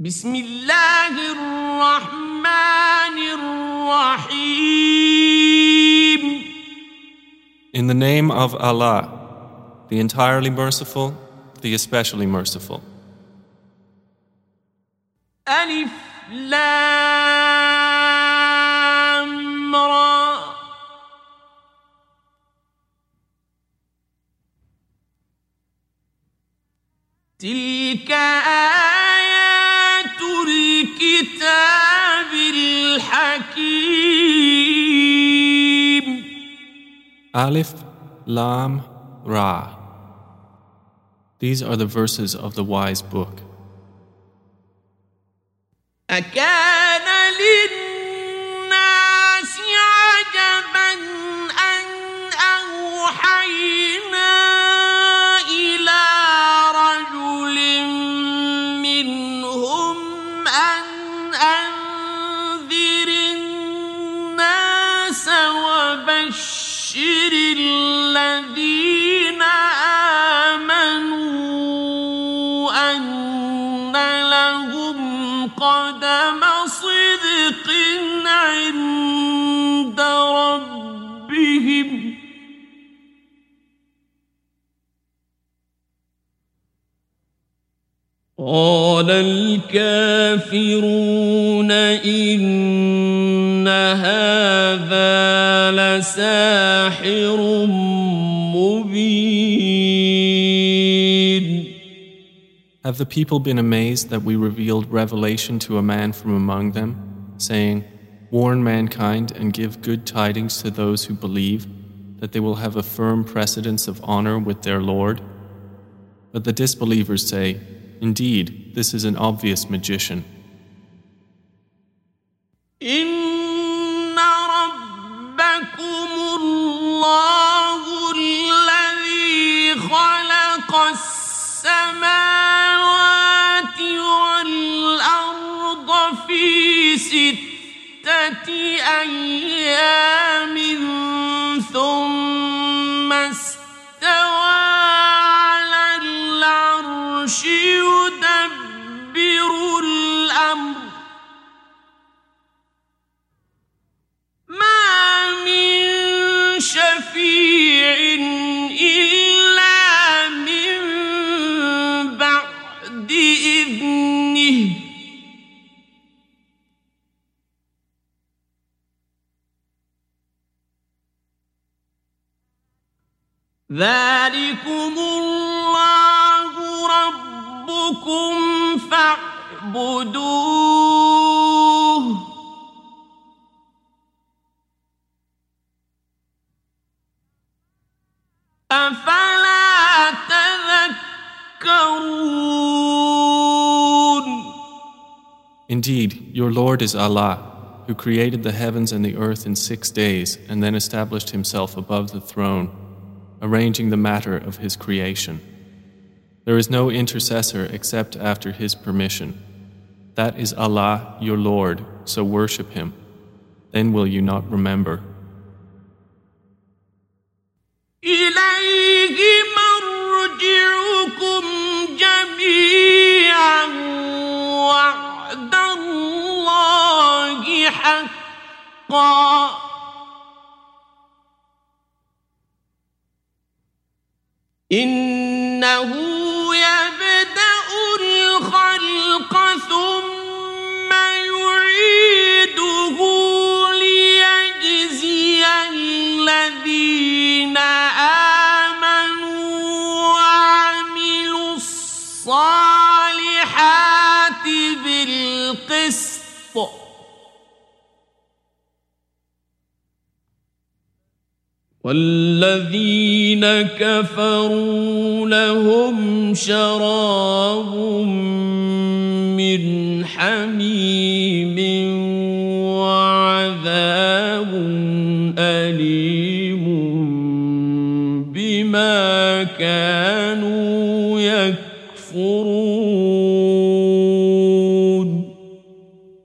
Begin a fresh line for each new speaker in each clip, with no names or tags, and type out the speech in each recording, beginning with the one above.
بسم الله الرحمن الرحيم
In the name of Allah, the entirely merciful, the especially merciful.
ألف لام را تلك آيات
Alif, Lam, Ra. These are the verses of the wise book.
قال الكافرون إن هذا لساحر مبين
Have the people been amazed that we revealed revelation to a man from among them, saying, Warn mankind and give good tidings to those who believe that they will have a firm precedence of honor with their Lord? But the disbelievers say, Indeed, this is an obvious magician.
إن ذلكم الله ربكم فاعبدوه أفلا تذكرون
Indeed, your Lord is Allah, who created the heavens and the earth in six days and then established himself above the throne, arranging the matter of his creation. There is no intercessor except after his permission. That is Allah, your Lord, so worship him. Then will you not remember.
إليه مرجعكم جميعا وعد الله حقا إنه يبدأ الخلق ثم والذين كفروا لهم شراب من حميم وعذاب أليم بما كانوا يكفرون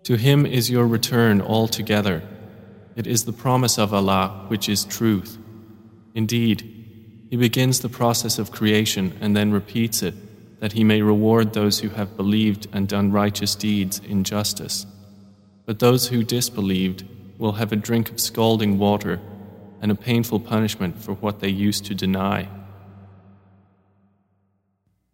To him is your return altogether. It is the promise of Allah which is truth. Indeed, He begins the process of creation and then repeats it, that he may reward those who have believed and done righteous deeds in justice. But those who disbelieved will have a drink of scalding water and a painful punishment for what they used to deny.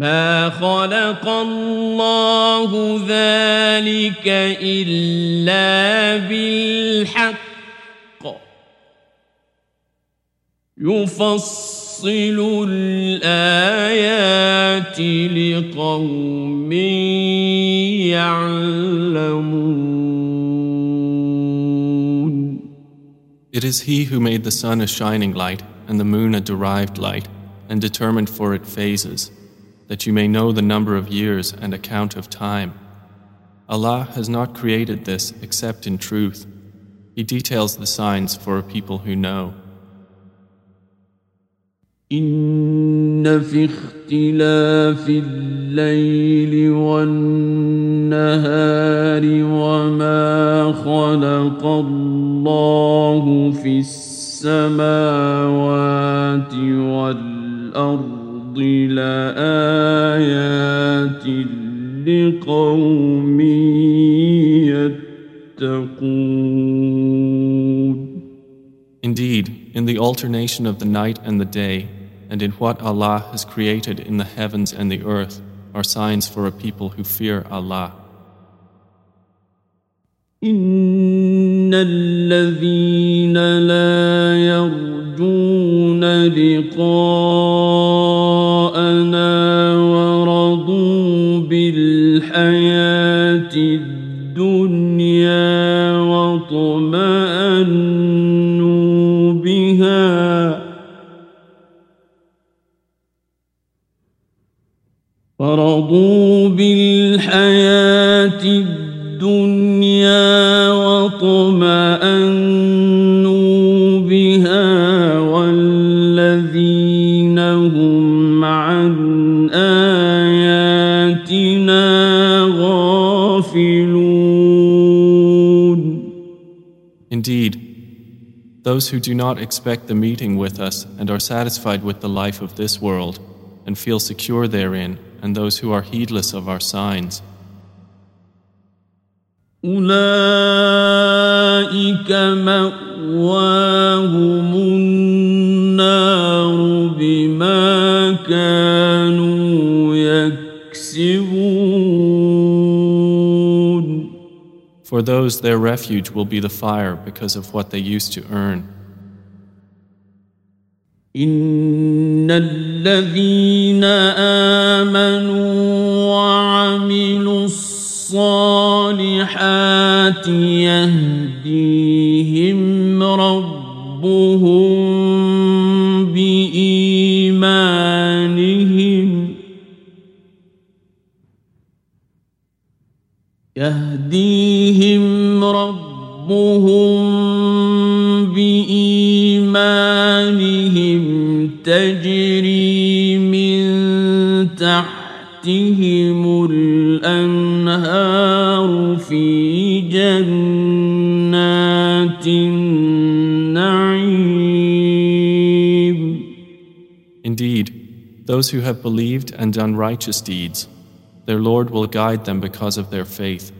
ما خلق الله ذلك الا بالحق يفصل الايات لقوم يعلمون
It is He who made the sun a shining light and the moon a derived light and determined for it phases. that you may know the number of years and account of time. Allah has not created this except in truth. He details the signs for a people who know.
إن في اختلاف الليل والنهار وما خلق الله في السماوات والأرض لآيات لقوم يتقون
Indeed, in the alternation of the night and the day, and in what Allah has created in the heavens and the earth, are signs for a people who fear Allah.
إن الذين لا يرجون لقاء
أن those who do not expect the meeting with us and are satisfied with the life of this world and feel secure therein, and those who are heedless of our signs.
أولئك مأواهم النار بما كانوا
For those, their refuge will be the fire because of what they used to earn.
إن الذين آمنوا وعملوا الصالحات يهديهم ربهم بإيمانهم يهديهم ربهم بإيمانهم تجري من تحتهم الأنهار في جنات النعيم
Indeed, those who have believed and done righteous deeds Their Lord will guide them because of their faith.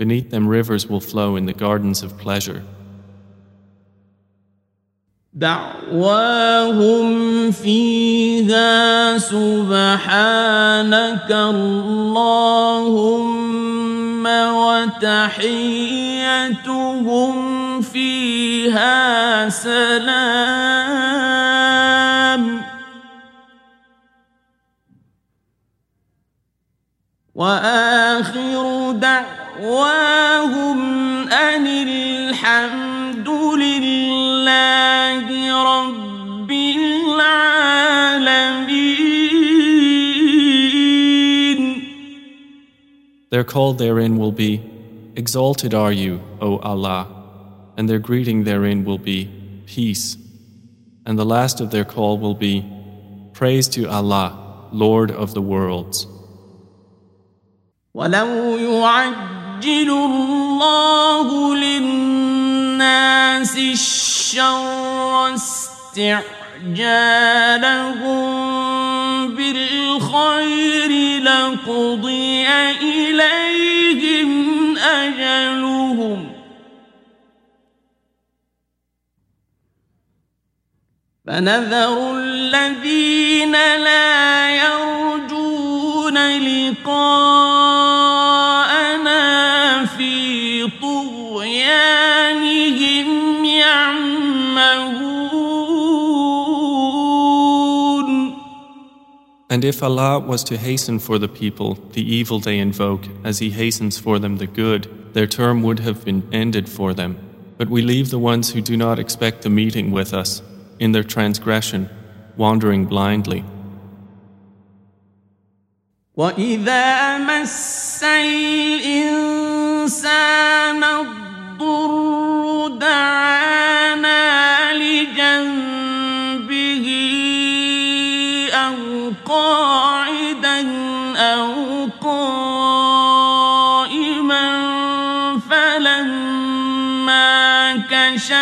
Beneath them rivers will flow in the gardens of pleasure.
دعواهم فيها سبحانك اللهم وتحيتهم فيها سلام واخر دعواهم أن الحمد لله رب العالمين
Their call therein will be, Exalted are you, O Allah, and their greeting therein will be, Peace. And the last of their call will be, Praise to Allah, Lord of the worlds.
يعجل الله للناس الشر استعجالهم بالخير لقضي إليهم أجلهم فنذر الذين لا يرجون لقاءنا
And if Allah was to hasten for the people the evil they invoke as He hastens for them the good, their term would have been ended for them. But we leave the ones who do not expect the meeting with us in their transgression, wandering blindly.
وإذا مس الإنسان الضر دعانا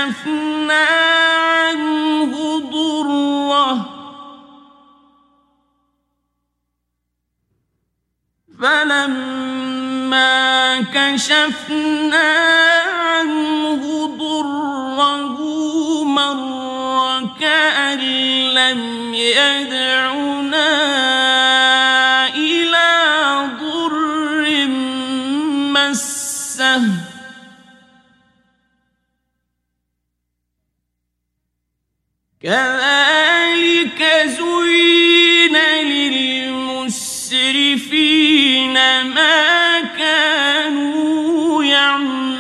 كشفنا عنه ضره فلما كشفنا عنه ضره مر كأن لم يدعنا إلى ضر مسه كذلك زين للمسرفين ما كانوا يعملون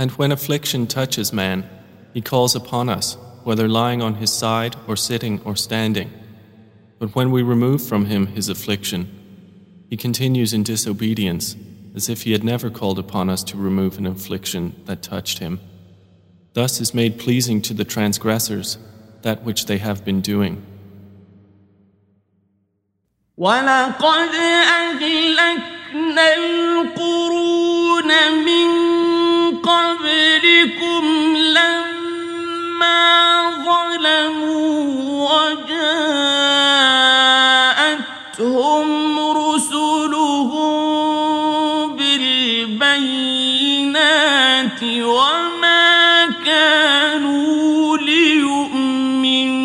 And when affliction touches man, he calls upon us, whether lying on his side or sitting or standing. But when we remove from him his affliction, he continues in disobedience, as if he had never called upon us to remove an affliction that touched him. Thus is made pleasing to the transgressors that which they have been doing.
ولقد أهلكنا القرون من قبلكم لما ظلموا وجاءتهم وما كانوا ليؤمنوا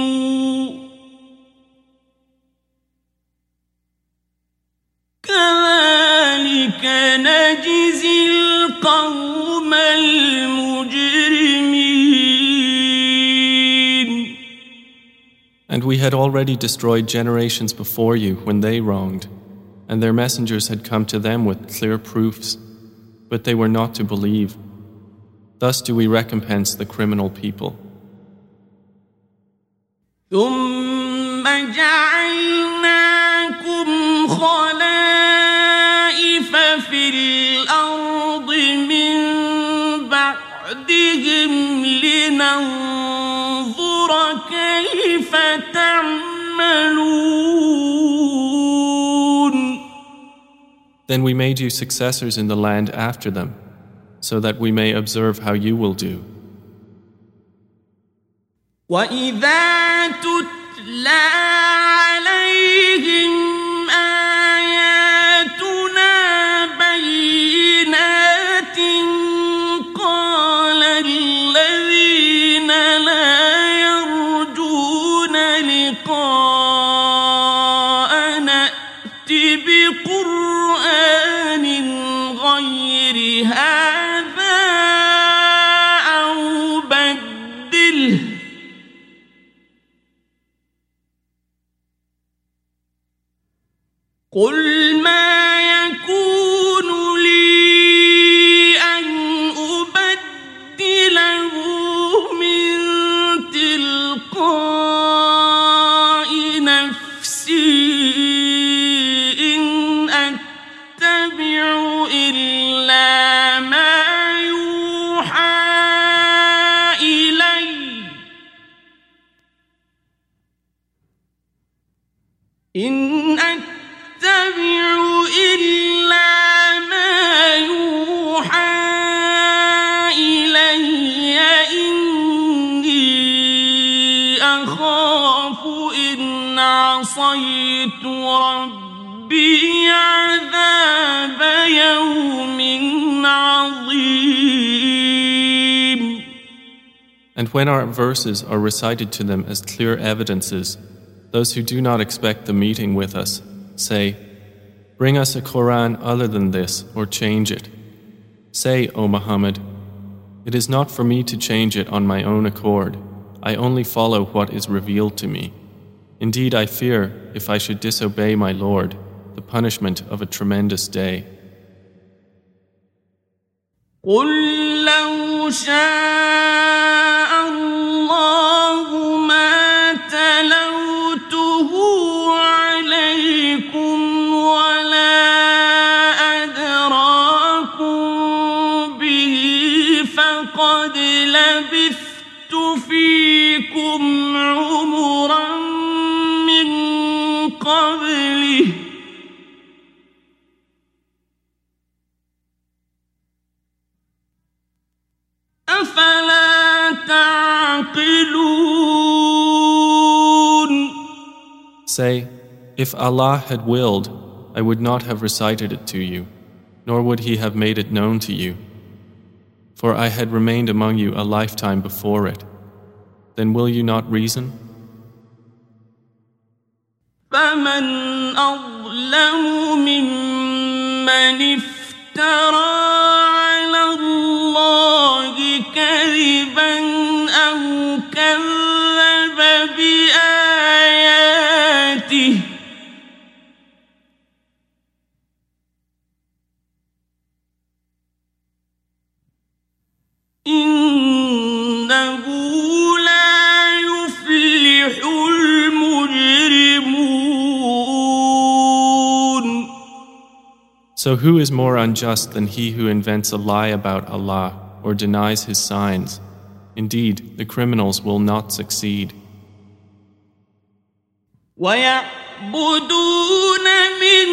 كذلك نجزي القوم المجرمين
And we had already destroyed generations before you when they wronged, and their messengers had come to them with clear proofs, but they were not to believe. Thus do we recompense the criminal people. Then we made you successors in the land after them so that we may observe how you will do.
وإذا تتلى عصيت ربي عذاب يوم عظيم
And when our verses are recited to them as clear evidences, those who do not expect the meeting with us say, Bring us a Quran other than this, or change it. Say, O Muhammad, it is not for me to change it on my own accord. I only follow what is revealed to me. Indeed, I fear, if I should disobey my Lord, the punishment of a tremendous day.
قل لو شاء
Say, if Allah had willed, I would not have recited it to you, nor would He have made it known to you. For I had remained among you a lifetime before it. Then will you not reason?
فمن أظلم ممن افترى إنه لا يفلح المجرمون
So who is more unjust than he who invents a lie about Allah or denies His signs? Indeed, the criminals will not succeed.
ويعبدون من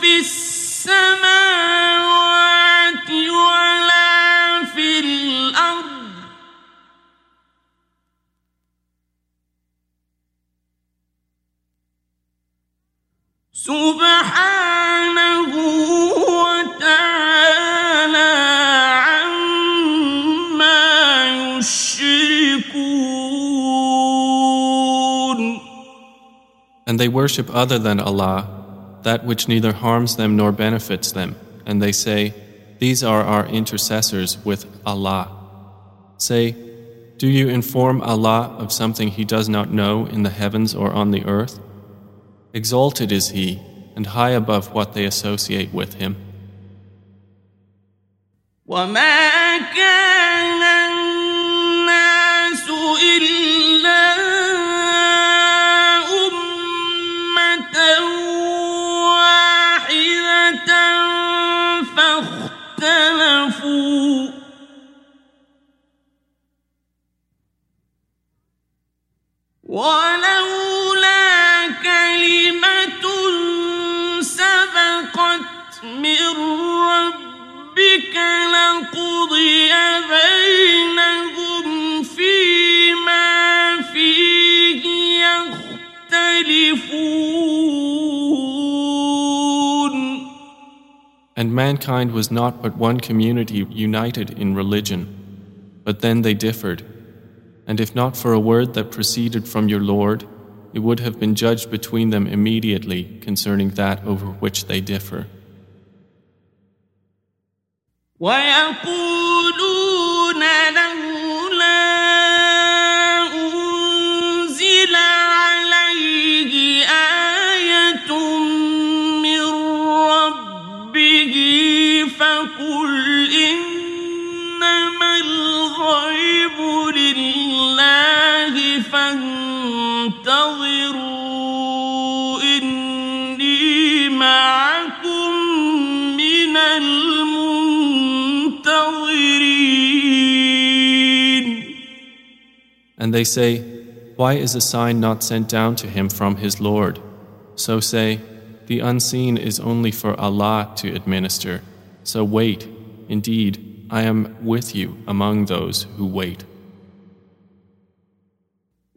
في السماوات ولا في الأرض. سبحانه وتعالى عما يشركون.
And they worship other than Allah, that which neither harms them nor benefits them, and they say, These are our intercessors with Allah. Say, Do you inform Allah of something He does not know in the heavens or on the earth? Exalted is He, and high above what they associate with Him.
وما كان ولولا كلمة سبقت من ربك لقضي بينهم فيما فيه يختلفون
And mankind was not but one community united in religion, but then they differed. And if not for a word that proceeded from your Lord, it would have been judged between them immediately concerning that over which they differ.
فانتظروا إني معكم من المنتظرين
And they say, Why is a sign not sent down to him from his Lord? So say, The unseen is only for Allah to administer. So wait, indeed, I am with you among those who wait.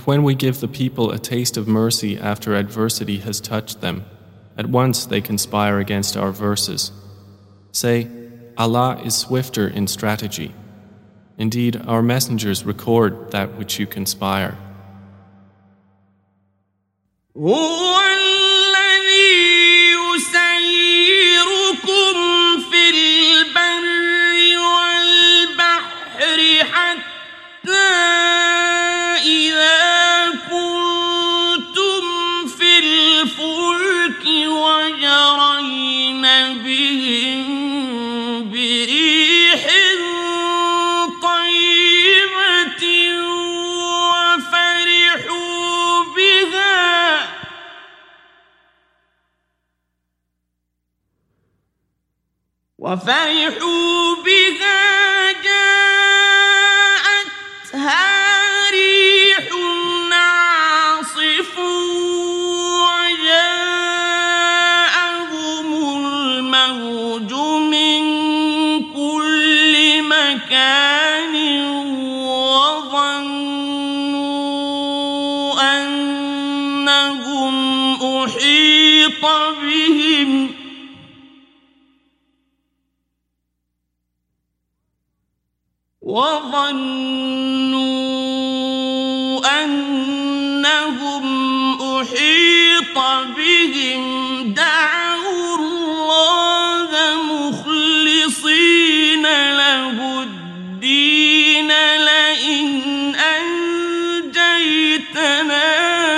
And when we give the people a taste of mercy after adversity has touched them, at once they conspire against our verses. Say, Allah is swifter in strategy. Indeed, our messengers record that which you conspire.
هو وفرحوا بها جاءتها ريح وظنوا أنهم أحيط بهم. دعوا الله مخلصين له الدين. لئن أنجيتنا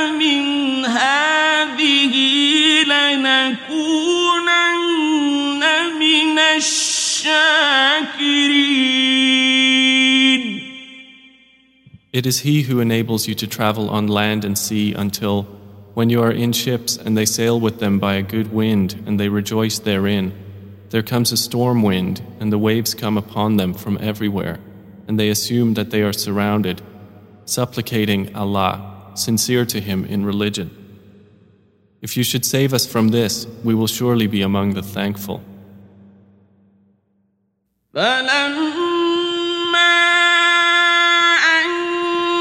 من هذه لنكونن
It is He who enables you to travel on land and sea until, when you are in ships and they sail with them by a good wind and they rejoice therein, there comes a storm wind and the waves come upon them from everywhere, and they assume that they are surrounded, supplicating Allah, sincere to Him in religion. If you should save us from this, we will surely be among the thankful.
فلما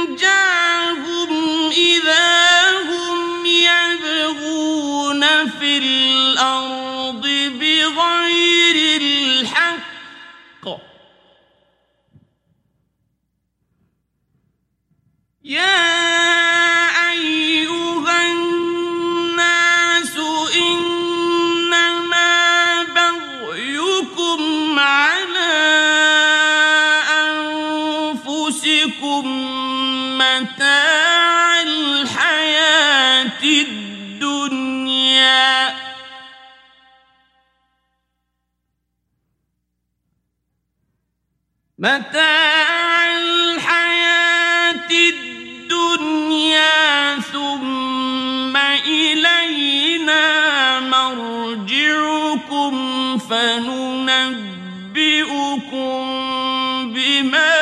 أنجاهم إذا هم يبغون في الأرض بغير الحق يا متاع الحياة الدنيا ثم إلينا مرجعكم فننبئكم بما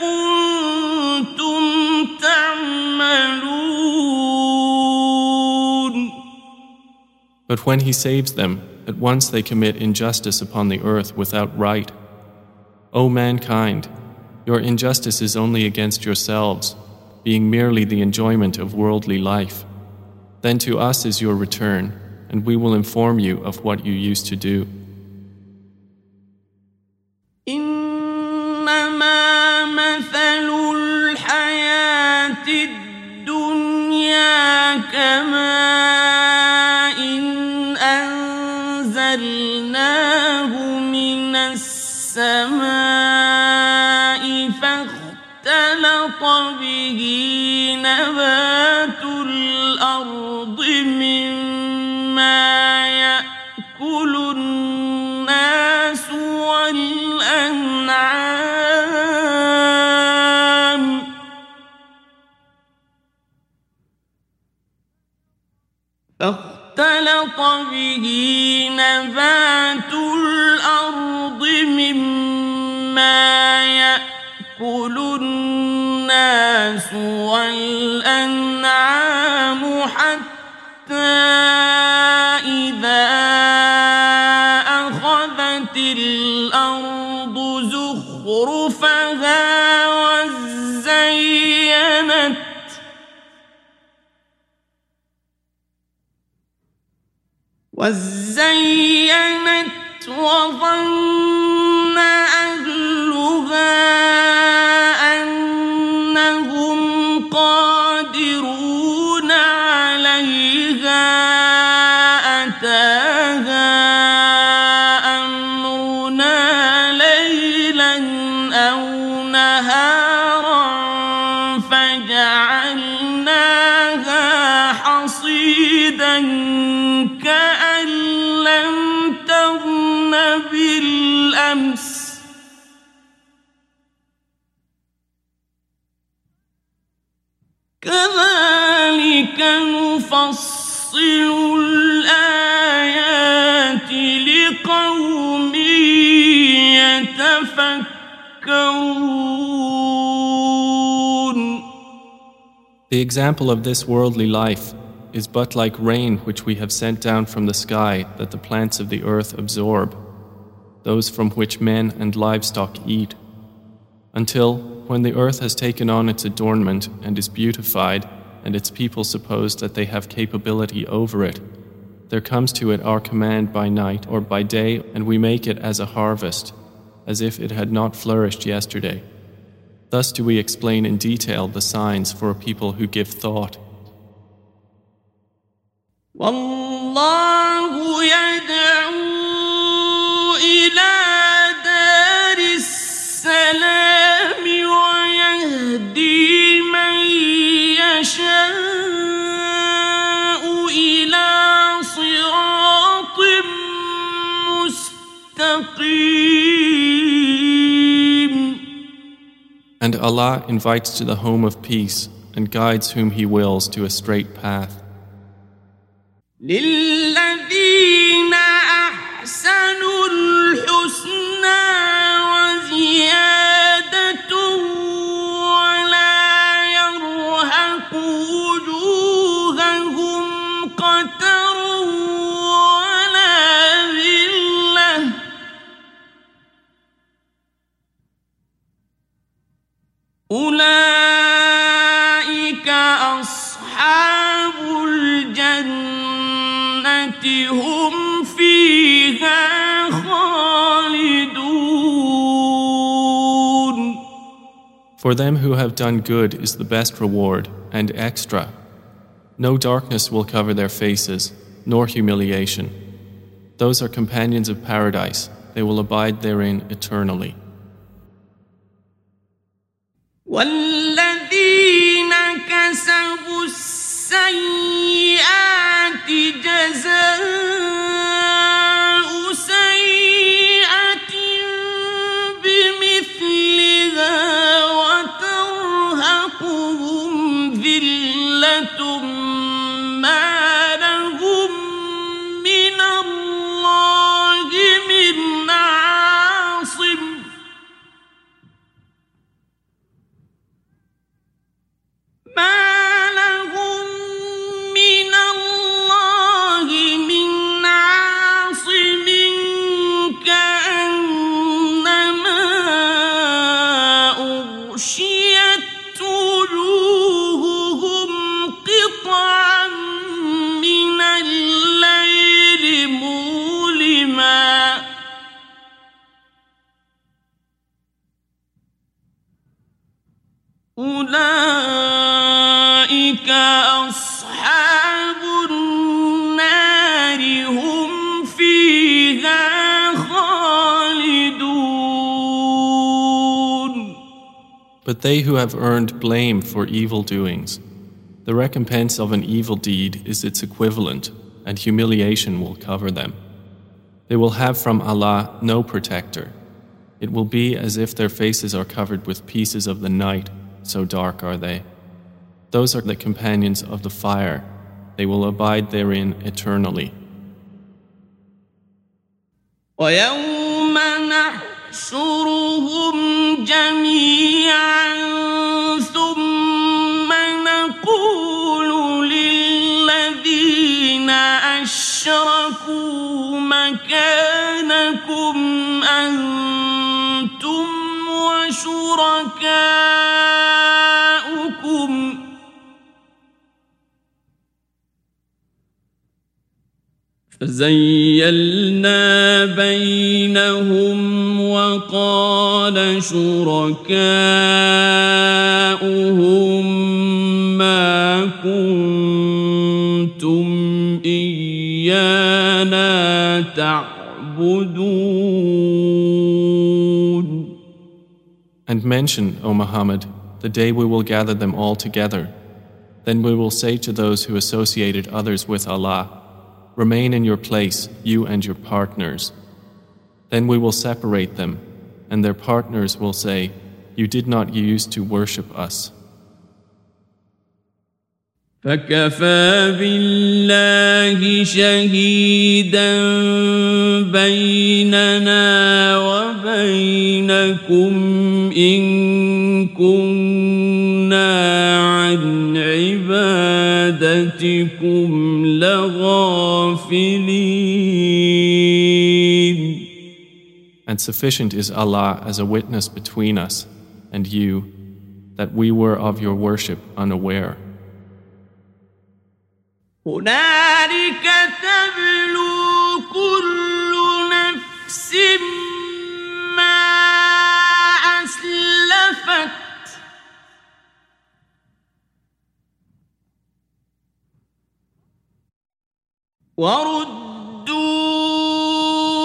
كنتم تعملون.
But when he saves them, at once they commit injustice upon the earth without right. O mankind, your injustice is only against yourselves, being merely the enjoyment of worldly life. Then to us is your return, and we will inform you of what you used to do.
إنما مثل الحياة الدنيا كماء أنزلناه من السماء نبات الأرض مما يأكل الناس والأنعام. فاختلط به نبات الأرض مما يأكل الناس والأنعام حتى إذا أخذت الأرض زخرفها وزينت وزينت وظن أهلها أنهم نفصل الآيات لقوم يتفكرون
The example of this worldly life is but like rain which we have sent down from the sky that the plants of the earth absorb, those from which men and livestock eat, until, when the earth has taken on its adornment and is beautified, and its people suppose that they have capability over it, there comes to it our command by night or by day, and we make it as a harvest, as if it had not flourished yesterday. Thus do we explain in detail the signs for a people who give thought.
والله يدعو إلى دار السلام
And Allah invites to the home of peace and guides whom He wills to a straight path. For them who have done good is the best reward and extra. No darkness will cover their faces, nor humiliation. Those are companions of paradise, they will abide therein eternally.
والذين كسبوا السيئات جزاء
They who have earned blame for evil doings, the recompense of an evil deed is its equivalent, and humiliation will cover them. They will have from Allah no protector. It will be as if their faces are covered with pieces of the night, so dark are they. Those are the companions of the fire. They will abide therein eternally.
نحشرهم جميعا ثم نقول للذين أشركوا مكانكم أنتم وشركاؤكم فزيلنا بينهم وقال شركاؤهم ما كنتم إيانا تعبدون
And mention, O Muhammad, the day we will gather them all together. Then we will say to those who associated others with Allah, Remain in your place, you and your partners. Then we will separate them, and their partners will say, You did not use to worship us.
فكفى بالله شهيدا بيننا وبينكم إن كنا عن عبادتكم لغافلين
And sufficient is Allah as a witness between us and you that we were of your worship unaware.
هنالك تبلو كل نفس ما أسلفت وردوا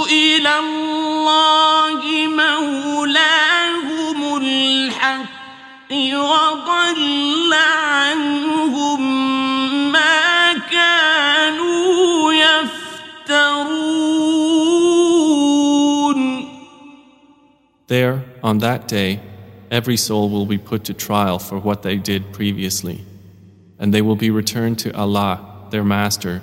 إلى الله مولاهم الحق وضل عنهم ما كانوا يفترون
There, on that day, every soul will be put to trial for what they did previously, and they will be returned to Allah, their Master,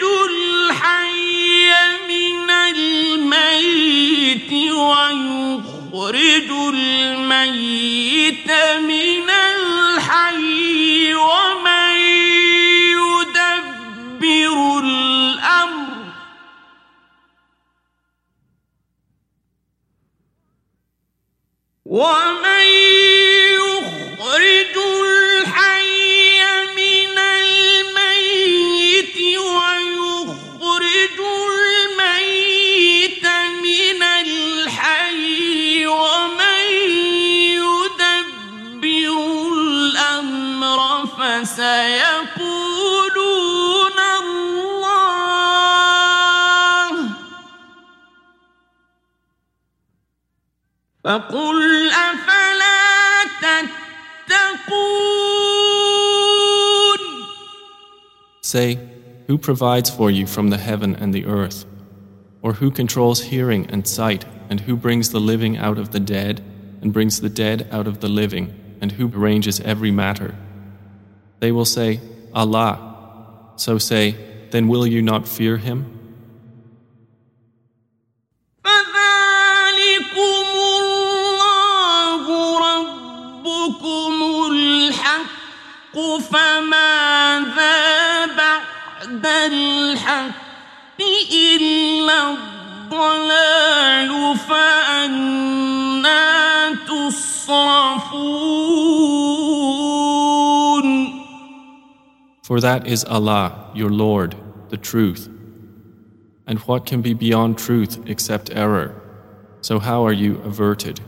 الميت ويخرج الميت من الحي ومن يدبر الأمر. ومن فقل أفلا تتقون
Say, Who provides for you from the heaven and the earth? Or who controls hearing and sight, and who brings the living out of the dead, and brings the dead out of the living, and who arranges every matter? They will say, Allah. So say, Then will you not fear him?
الحق فماذا بعد الحق إلا الضلال فأنا تصرفون
For that is Allah, your Lord, the truth. And what can be beyond truth except error? So how are you averted?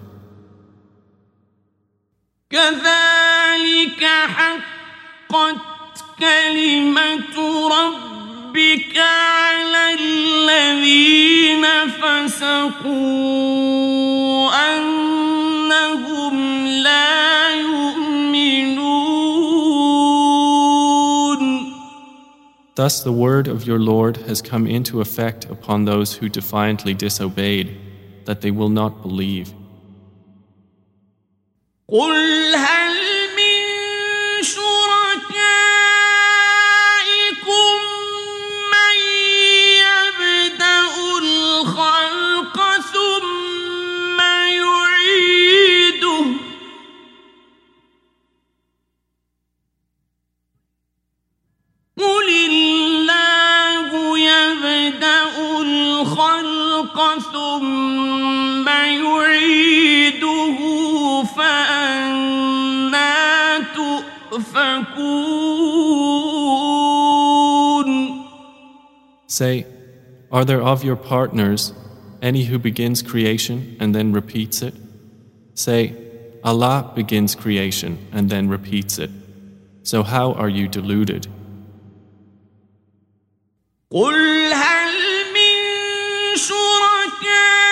كذلك حقت كلمة ربك على الذين فسقوا أنهم لا يؤمنون
Thus the word of your Lord has come into effect upon those who defiantly disobeyed, that they will not believe.
قل هل
Say, are there of your partners any who begins creation and then repeats it? Say, Allah begins creation and then repeats it. So how are you deluded?
قل هل من شركائكم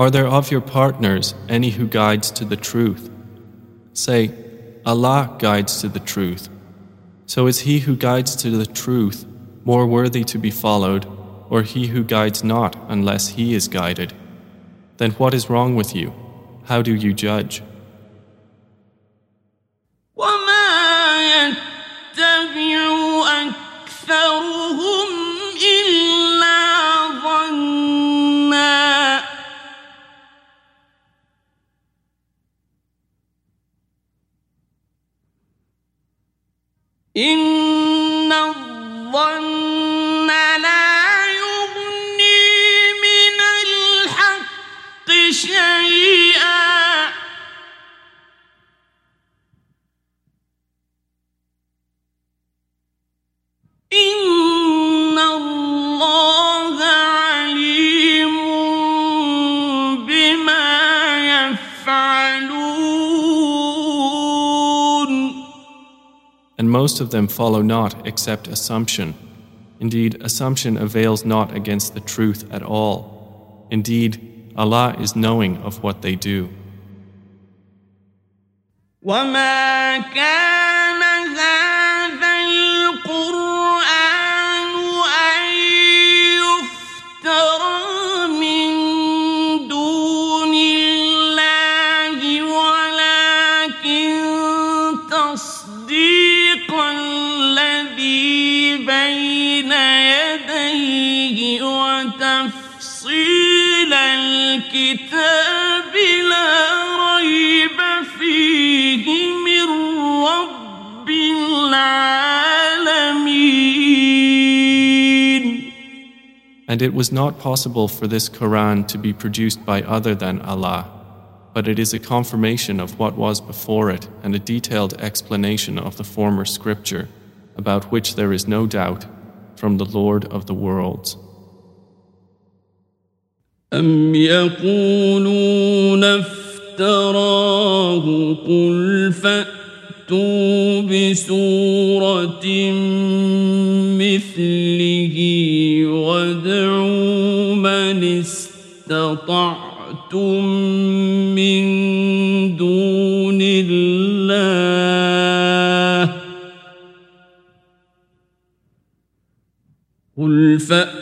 are there of your partners any who guides to the truth? Say, Allah guides to the truth. So is he who guides to the truth more worthy to be followed, or he who guides not unless he is guided? Then what is wrong with you? How do you judge?
وما يتبع أكثرهم إن
most of them follow not except assumption. Indeed, assumption avails not against the truth at all. Indeed, Allah is knowing of what they do.
وما كان الكتاب لا ريب فيه من رب العالمين
And it was not possible for this Quran to be produced by other than Allah, but it is a confirmation of what was before it and a detailed explanation of the former scripture, about which there is no doubt, from the Lord of the worlds.
أم يقولون افتراه قل فأتوا بسورة مثله وادعوا من استطعتم من دون الله قل فأتوا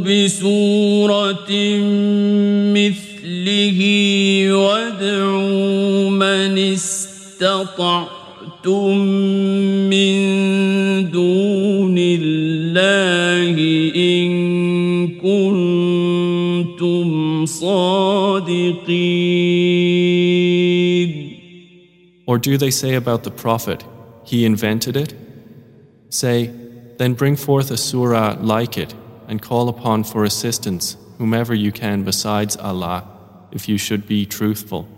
بسورة مثله وادعوا من استطعتم من دون الله إن كنتم صادقين
Or do they say about the Prophet, he invented it? Say, then bring forth a surah like it and call upon for assistance whomever you can besides Allah, if you should be truthful.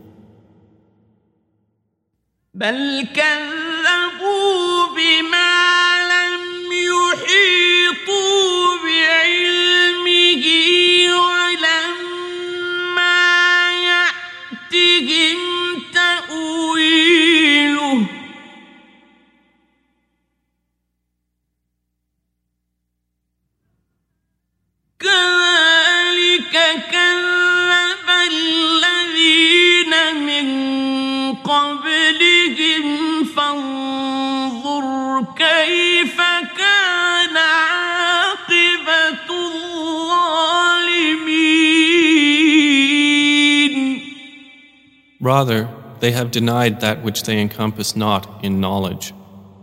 Rather, they have denied that which they encompass not in knowledge,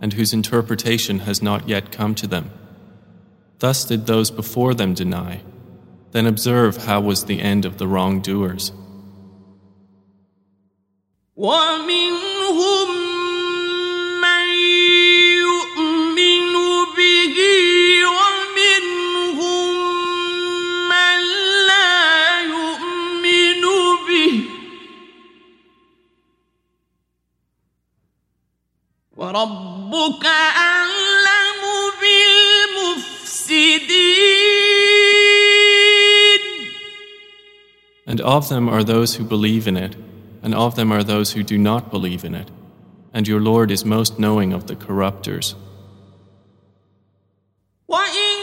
and whose interpretation has not yet come to them. Thus did those before them deny. Then observe how was the end of the wrongdoers.
ومنهم وربك أعلم بالمفسدين
And of them are those who believe in it, and of them are those who do not believe in it. And your Lord is most knowing of the corrupters.
وإن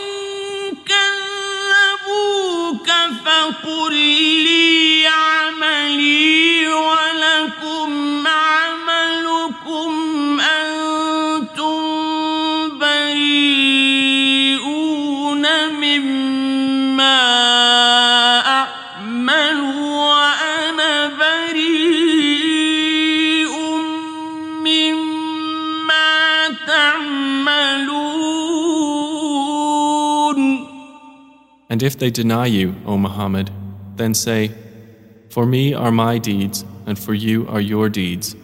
كذبوك فقل لي عملي ولكم
And if they deny you, O Muhammad, then say, For me are my deeds, and for you are your deeds.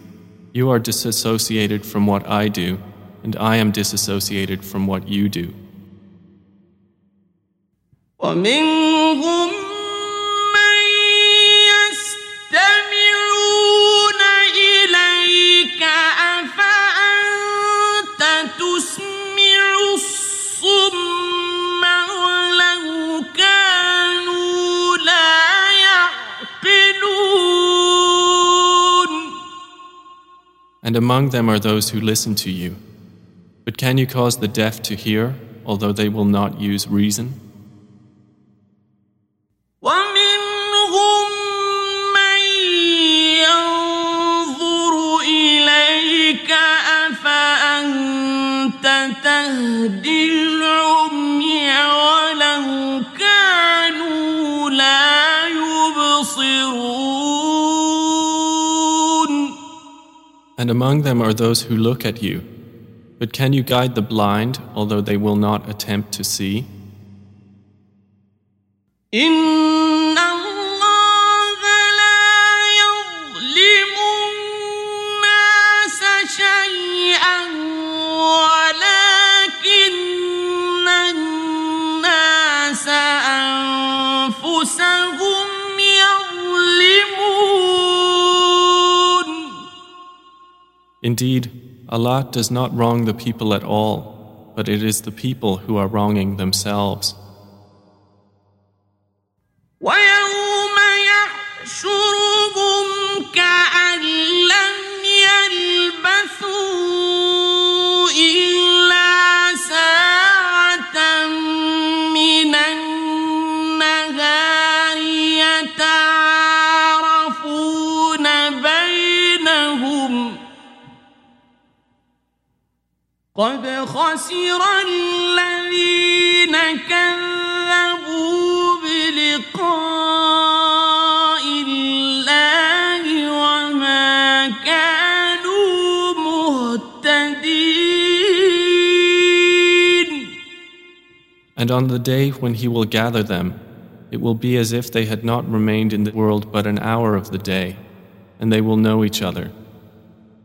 You are disassociated from what I do, and I am disassociated from what you do. And among them are those who listen to you. But can you cause the deaf to hear, although they will not use reason?
ومنهم من ينظر إليك أفأنت تهدي
And among them are those who look at you. But can you guide the blind, although they will not attempt to see?
إن
Indeed, Allah does not wrong the people at all, but it is the people who are wronging themselves.
قد خسر الذين كذبوا بلقاء الله وما كانوا مهتدين
And on the day when He will gather them, it will be as if they had not remained in the world but an hour of the day, and they will know each other.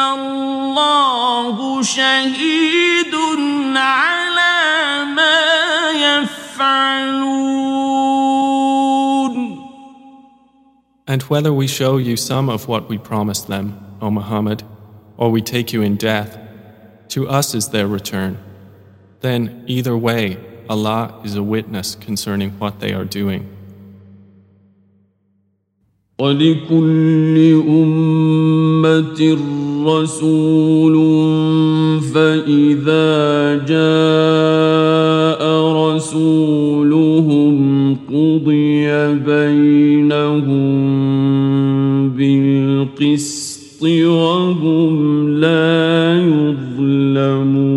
الله شهيد على ما يفعلون
And whether we show you some of what we promised them, O Muhammad, or we take you in death, to us is their return. Then, either way, Allah is a witness concerning what they are doing.
ولكل أمة رسول فإذا جاء رسولهم قضي بينهم بالقسط وهم لا يظلمون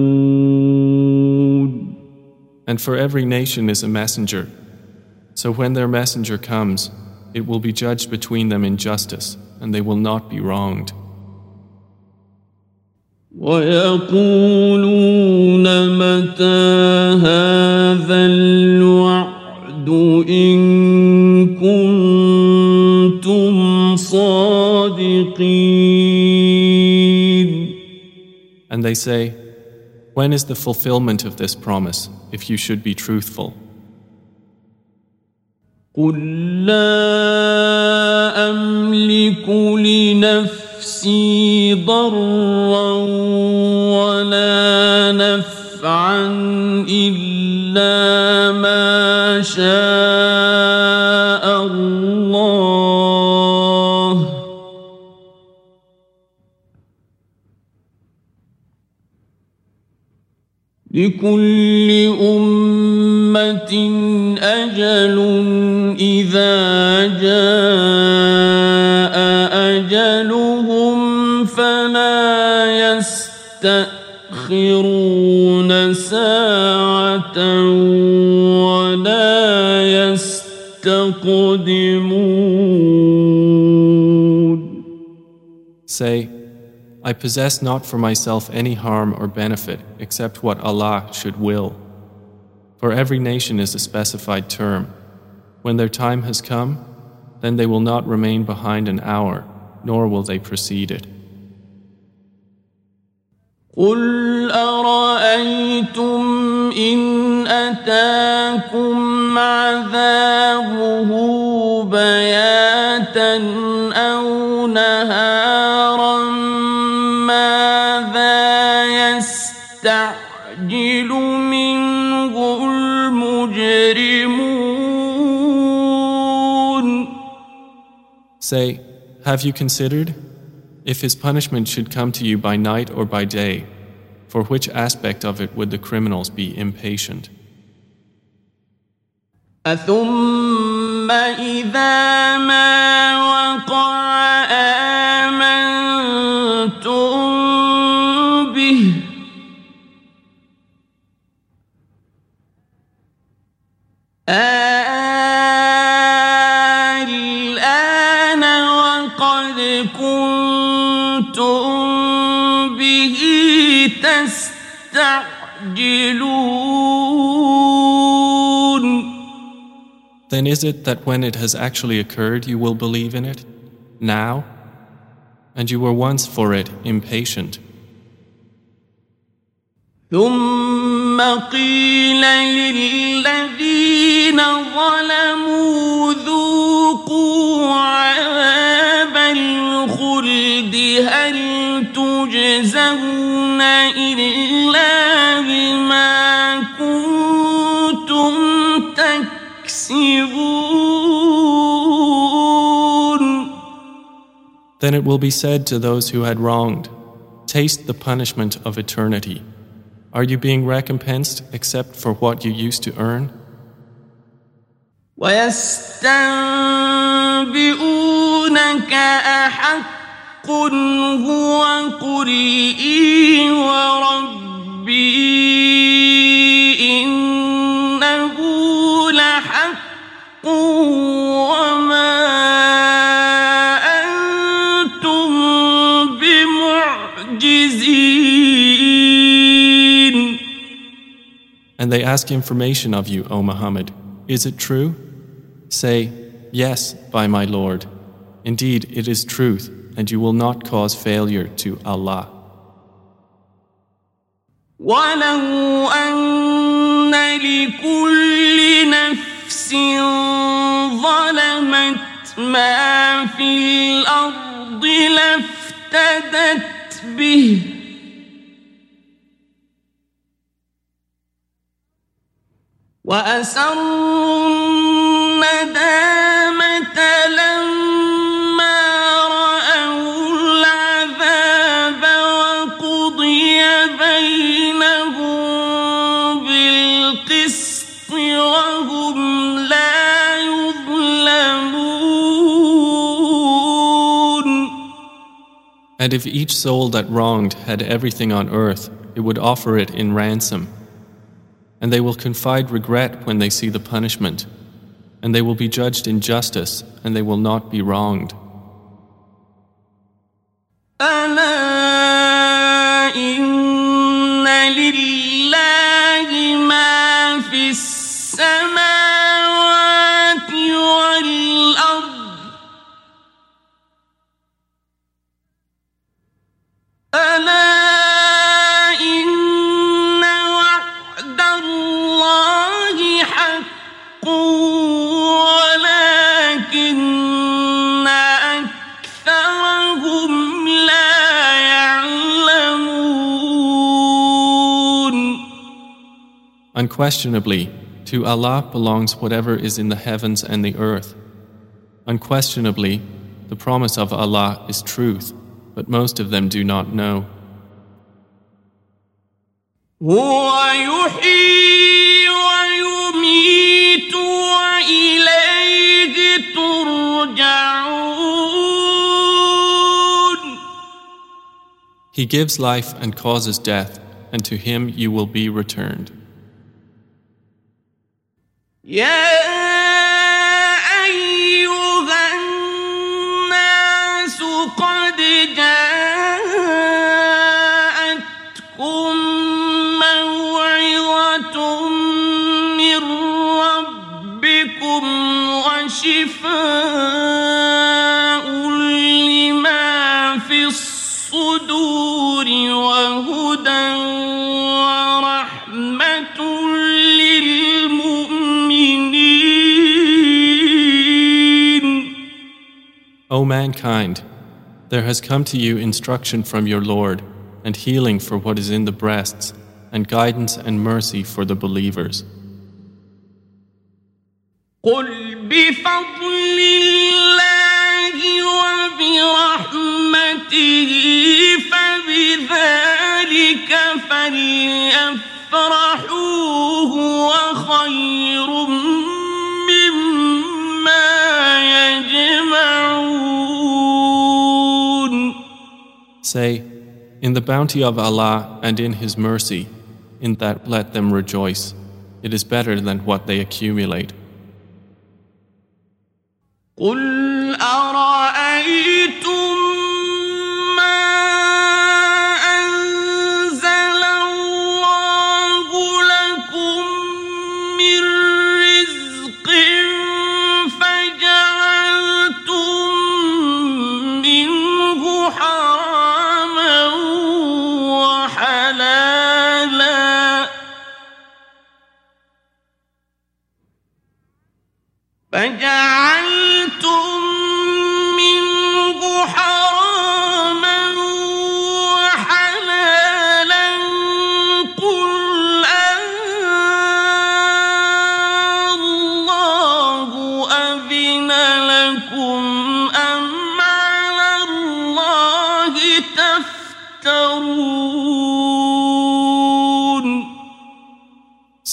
And for every nation is a messenger. So when their messenger comes, it will be judged between them in justice, and they will not be wronged.
ويقولون متى هذا الوعد إن كنتم صادقين
And they say, When is the fulfillment of this promise, if you should be truthful?
قل لا أملك لنفسي ضرا ولا نفعا إلا ما شاء الله لكل أجل إذا جاء أجلهم فلا يستأخرون ساعة ولا يستقدمون
Say, I possess not for myself any harm or benefit except what Allah should will. For every nation is a specified term. When their time has come, then they will not remain behind an hour, nor will they precede it.
قل أرأيتم إن أتاكم عذابه بياتا أو نهارا
Say, Have you considered? If his punishment should come to you by night or by day, for which aspect of it would the criminals be impatient?
أثم إذا ما وقع آمنتم به الآن
Then is it that when it has actually occurred you will believe in it? Now? And you were once for it impatient.
ثم قيل للذين ظلموا ذوقوا عذاب الخلد هل تجزون إلا بما كنتم تكسبون
Then it will be said to those who had wronged, Taste the punishment of eternity. Are you being recompensed except for what you used to earn?
ويستنبئونك أحق هو قل إي وربي إنه لحق وما أنتم بمعجزين
And they ask information of you, O Muhammad. Is it true? Say, Yes, by my Lord. Indeed, it is truth, and you will not cause failure to Allah.
ولو أن لكل نفس ظلمت ما في الأرض لافتدت به وأسروا الندامة
And if each soul that wronged had everything on earth, it would offer it in ransom. And they will confide regret when they see the punishment. And they will be judged in justice, and they will not be wronged.
ألا إن لله ما في السماوات
Unquestionably, to Allah belongs whatever is in the heavens and the earth. Unquestionably, the promise of Allah is truth, but most of them do not know. He gives life and causes death, and to him you will be returned.
Yeah.
O mankind, there has come to you instruction from your Lord, and healing for what is in the breasts, and guidance and mercy for the believers.
قل بفضل الله وبرحمته فبذلك فليفرحوا
Say, In the bounty of Allah and in His mercy, in that let them rejoice. It is better than what they accumulate.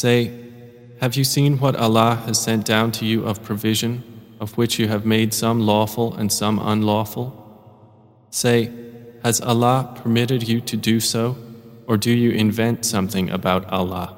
Say, Have you seen what Allah has sent down to you of provision, of which you have made some lawful and some unlawful? Say, Has Allah permitted you to do so, or do you invent something about Allah?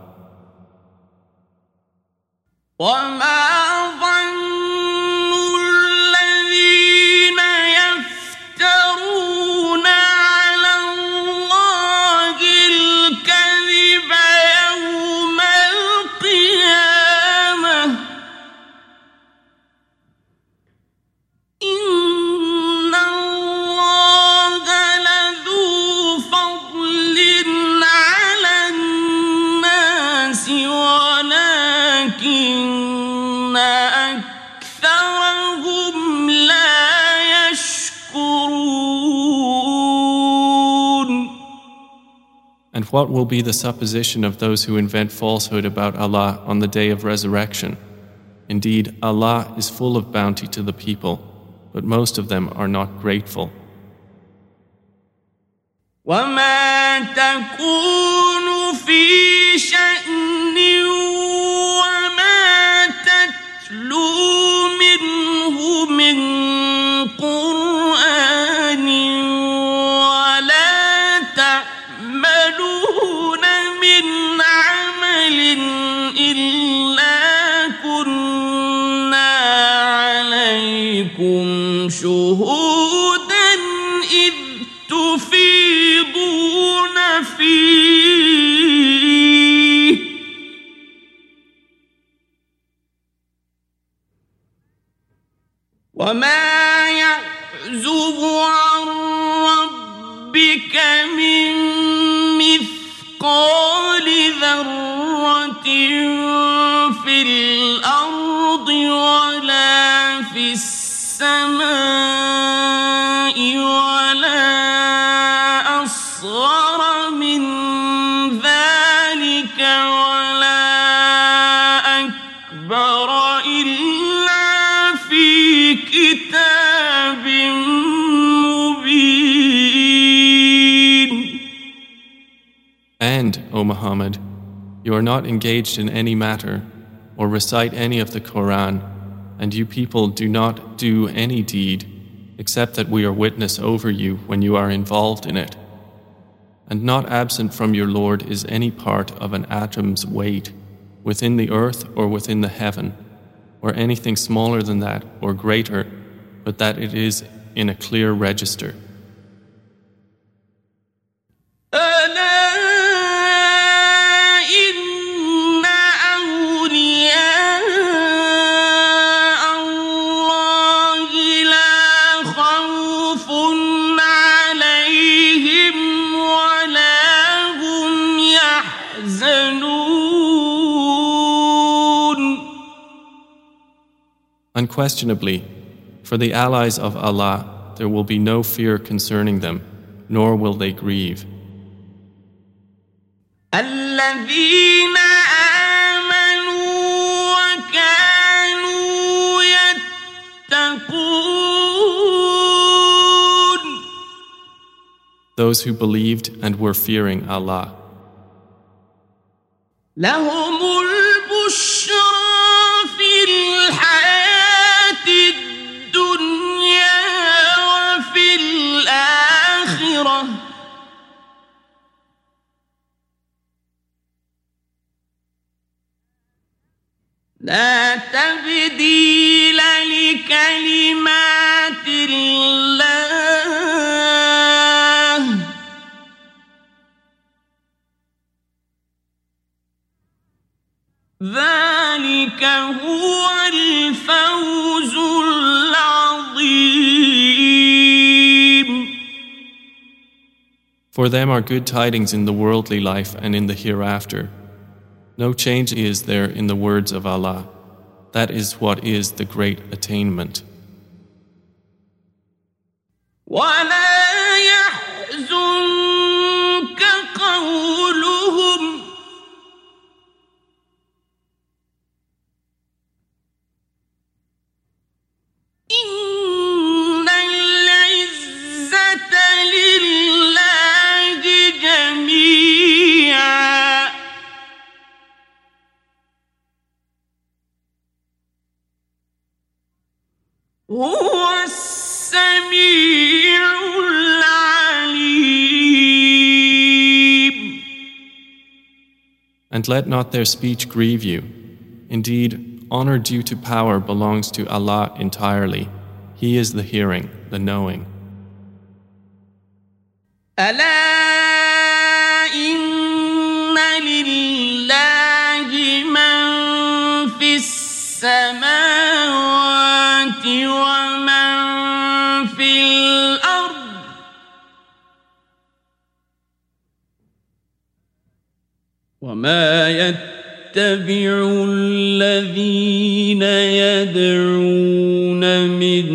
what will be the supposition of those who invent falsehood about Allah on the day of resurrection? Indeed, Allah is full of bounty to the people, but most of them are not grateful.
وما تكون في شأن وما يعزب عن ربك من مثقال ذرة في الأرض ولا في السماء
O Muhammad, you are not engaged in any matter or recite any of the Quran, and you people do not do any deed except that we are witness over you when you are involved in it. And not absent from your Lord is any part of an atom's weight within the earth or within the heaven, or anything smaller than that or greater, but that it is in a clear register. Unquestionably, for the allies of Allah, there will be no fear concerning them, nor will they grieve. Those who believed and were fearing Allah.
لكلمات الله ذلك هو الفوز العظيم
For them are good tidings in the worldly life and in the hereafter. No change is there in the words of Allah. That is what is the great attainment.
ولا يحزنك
And let not their speech grieve you. Indeed, honor due to power belongs to Allah entirely. He is the hearing, the knowing.
ألا إن لله من في السماوات ومن وما يتبع الذين يدعون من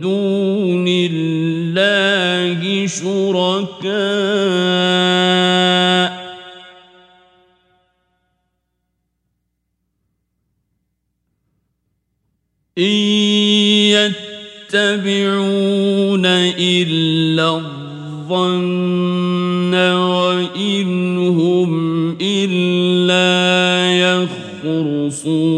دون الله شركاء إن يتبعون إلا الظن وإن إلا يخرصون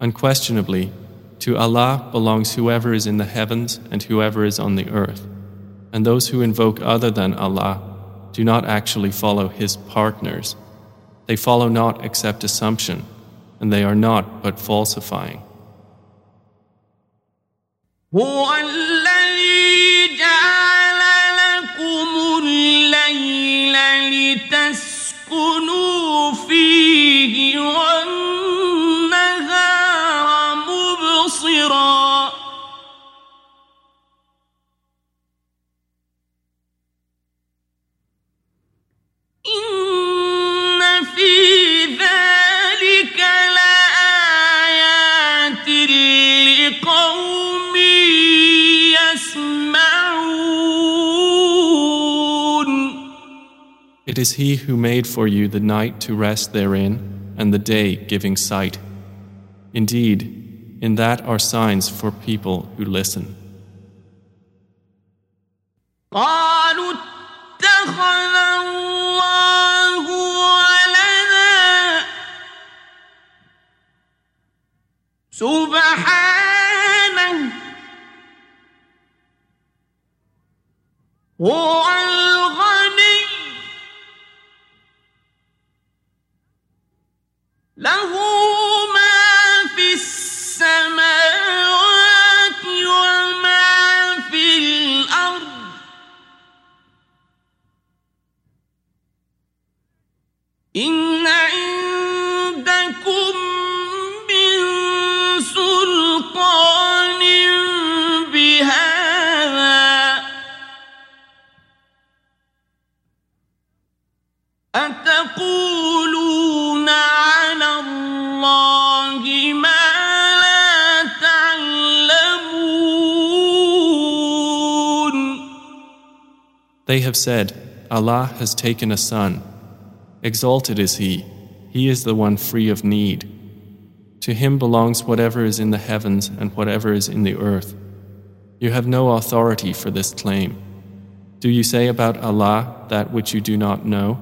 Unquestionably, to Allah belongs whoever is in the heavens and whoever is on the earth. And those who invoke other than Allah do not actually follow His partners. They follow not except assumption, and they are not but falsifying. It is He who made for you the night to rest therein, and the day giving sight. Indeed, in that are signs for people who listen.
قالوا اتخذ الله ولدا سبحانه هو له ما في السماوات وما في الأرض. إن
They have said, Allah has taken a son. Exalted is He. He is the one free of need. To Him belongs whatever is in the heavens and whatever is in the earth. You have no authority for this claim. Do you say about Allah that which you do not know?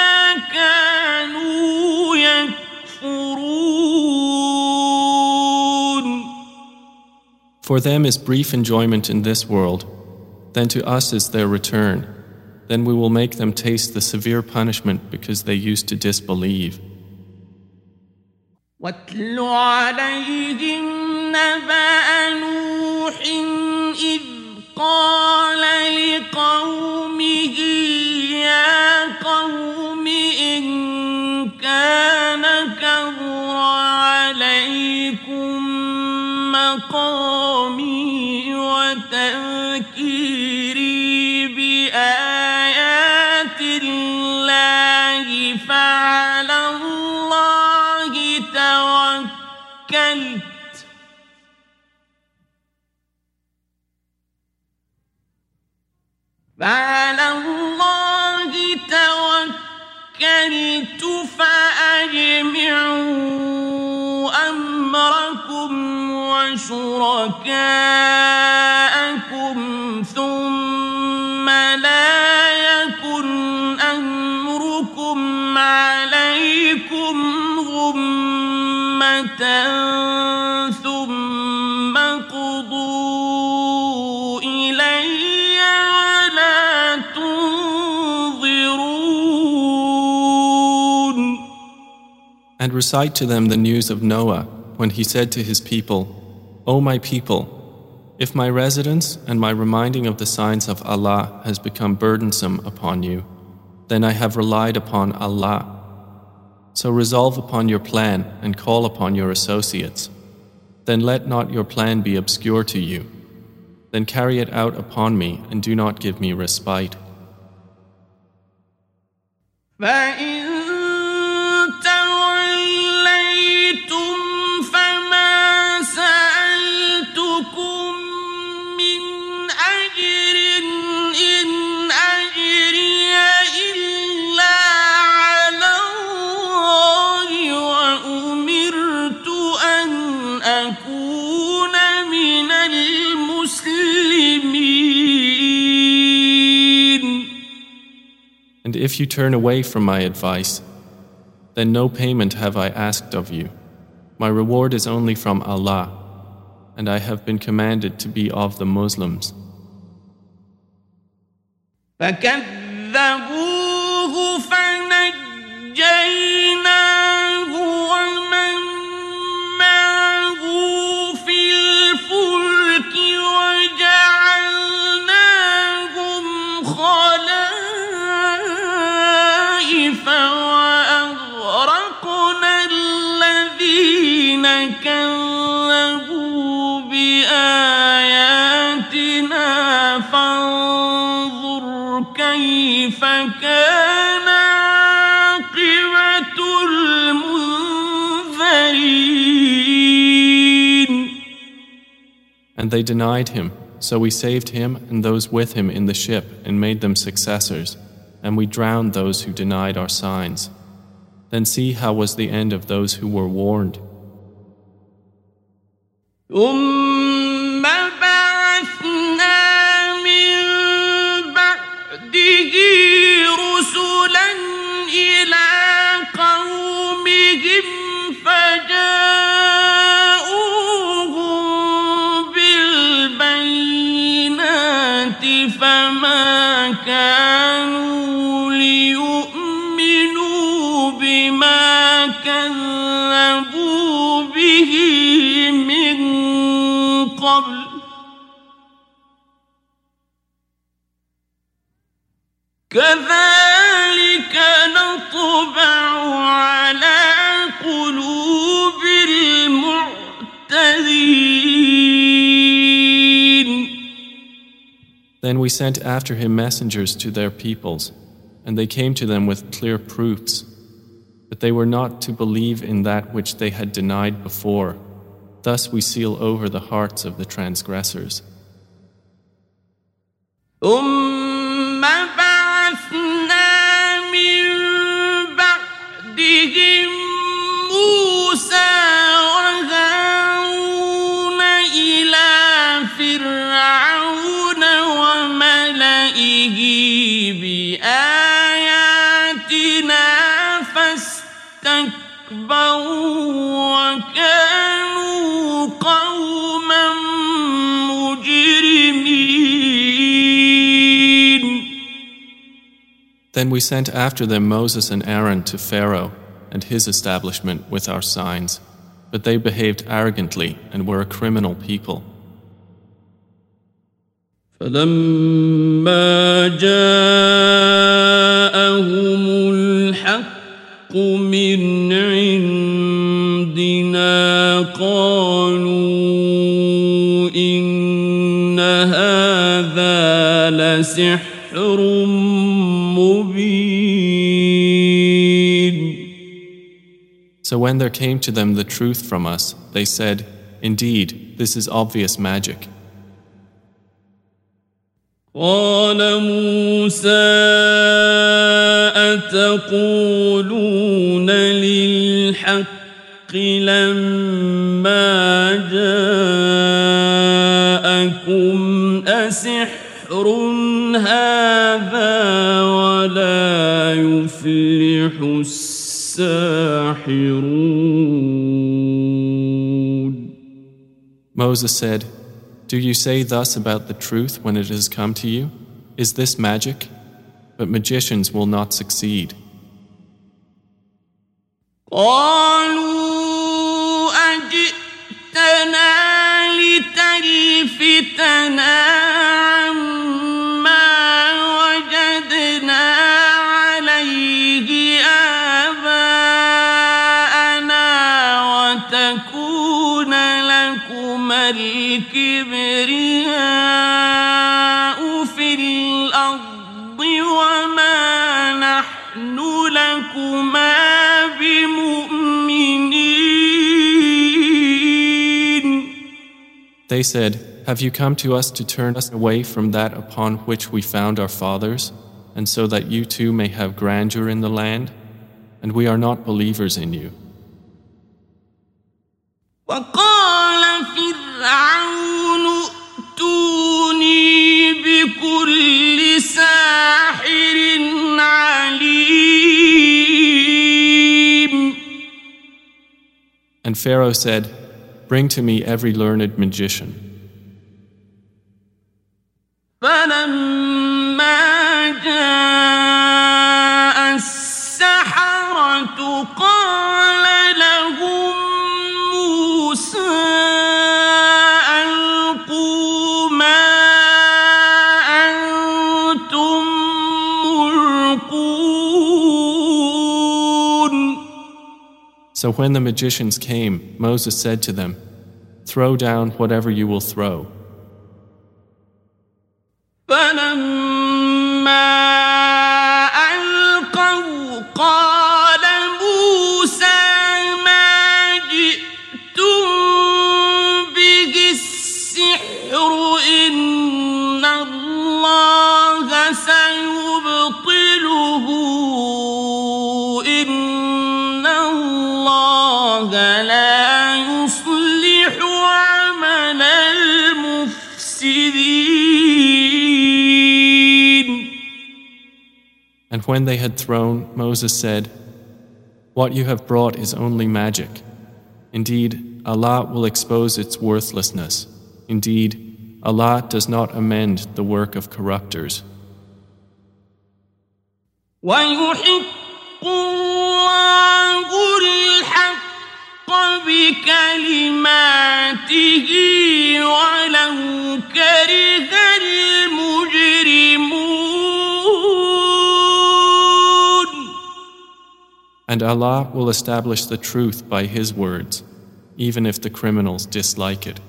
For them is brief enjoyment in this world, then to us is their return. Then we will make them taste the severe punishment because they used to disbelieve.
واتل عليهم نبأ نوح إذ قال لقومه يا قوم إن كان فعلى الله توكلت فأجمعوا أمركم وشركاءكم
And recite to them the news of Noah when he said to his people, O my people, if my residence and my reminding of the signs of Allah has become burdensome upon you, then I have relied upon Allah. So resolve upon your plan and call upon your associates. Then let not your plan be obscure to you. Then carry it out upon me and do not give me respite. And if you turn away from my advice, then no payment have I asked of you. My reward is only from Allah, and I have been commanded to be of the Muslims.
فكذبوه فنجيناه
They denied him, so we saved him and those with him in the ship and made them successors, and we drowned those who denied our signs. Then see how was the end of those who were warned.
Um, كذلك نطبع على قلوب المعتدين
Then we sent after him messengers to their peoples, and they came to them with clear proofs. But they were not to believe in that which they had denied before. Thus we seal over the hearts of the transgressors.
ثم
Then we sent after them Moses and Aaron to Pharaoh and his establishment with our signs, but they behaved arrogantly and were a criminal people.
فلما جاءهم الحق من عندنا قالوا إن هذا لسحر
So when there came to them the truth from us, they said, Indeed, this is obvious magic.
قال موسى أتقولون للحق لما جاءكم أسحر هذا ولا يفلح السحر
Moses said, Do you say thus about the truth when it has come to you? Is this magic? But magicians will not succeed.
قالوا أجئتنا لتلفتنا الكبرياء في الأرض وما نحن لكما بمؤمنين
They said, Have you come to us to turn us away from that upon which we found our fathers, and so that you too may have grandeur in the land? And we are not believers in you.
وقال فرعون ائتوني بكل ساحر عليم
And Pharaoh said, Bring to me every learned magician.
فلما
So when the magicians came, Moses said to them, Throw down whatever you will throw. when they had thrown, Moses said, What you have brought is only magic. Indeed, Allah will expose its worthlessness. Indeed, Allah does not amend the work of corrupters.
بكلماته ولو كره
And Allah will establish the truth by His words, even if the criminals dislike it.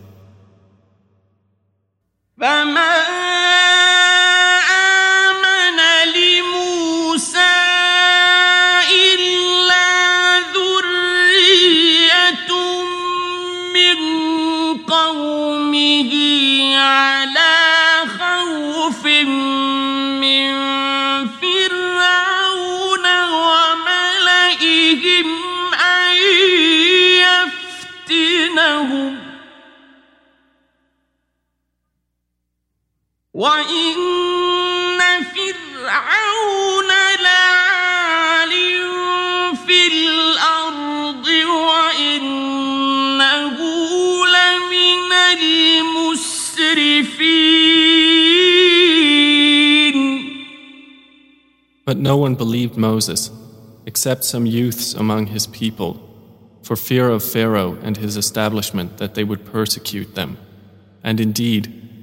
وإن فرعون لعال في الأرض وإنه لمن المسرفين
But no one believed Moses, except some youths among his people, for fear of Pharaoh and his establishment that they would persecute them. And indeed,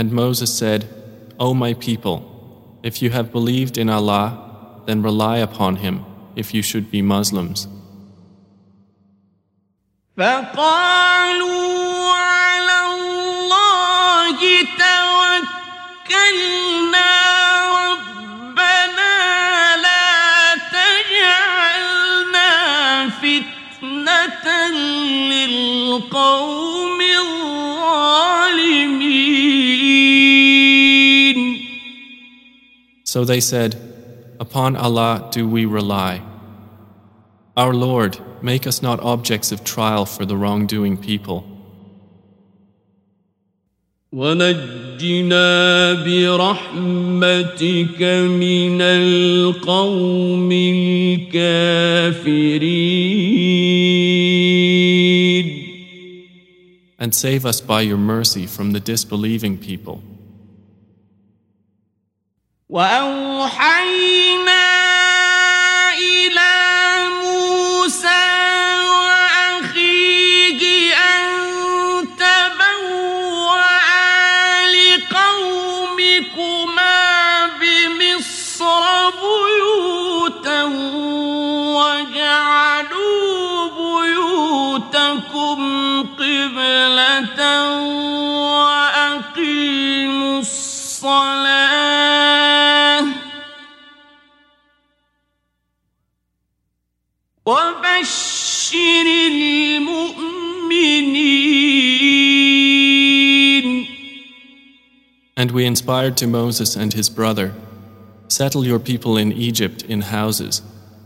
And Moses said, O my people, if you have believed in Allah, then rely upon Him if you should be Muslims.
فقالوا
So they said, Upon Allah do we rely. Our Lord, make us not objects of trial for the wrongdoing people.
ونجنا برحمتك من القوم الكافرين
And save us by your mercy from the disbelieving people.
وأوحينا
And we inspired to Moses and his brother Settle your people in Egypt in houses,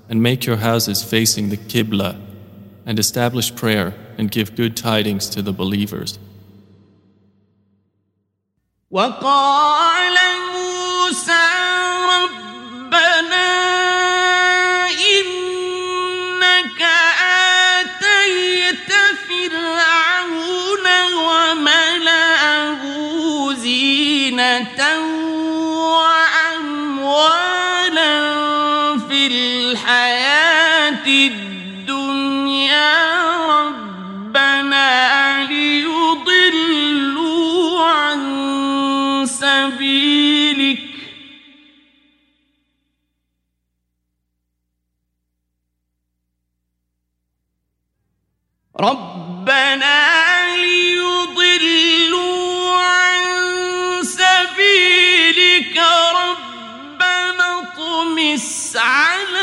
and make your houses facing the Qibla, and establish prayer and give good tidings to the believers.
وقال موسى ربنا ليضلوا عن سبيلك ربنا اطمس على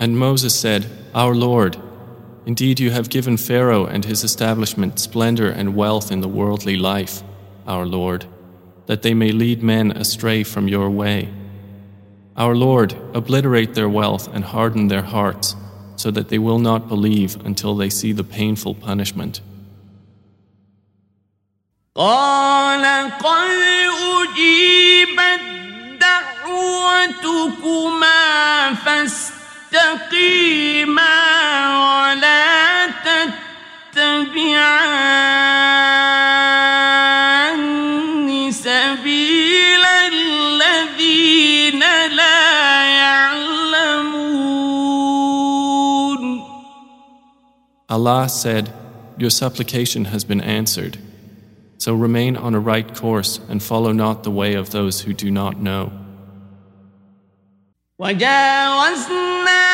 And Moses said, Our Lord, indeed you have given Pharaoh and his establishment splendor and wealth in the worldly life, our Lord, that they may lead men astray from your way. Our Lord, obliterate their wealth and harden their hearts, so that they will not believe until they see the painful punishment.
قال قد أجيبت دعوتكما فاستقيما ولا تتبعان سبيل الذين لا يعلمون
Allah said, Your supplication has been answered. So remain on a right course and follow not the way of those who do not know.
وجاوزنا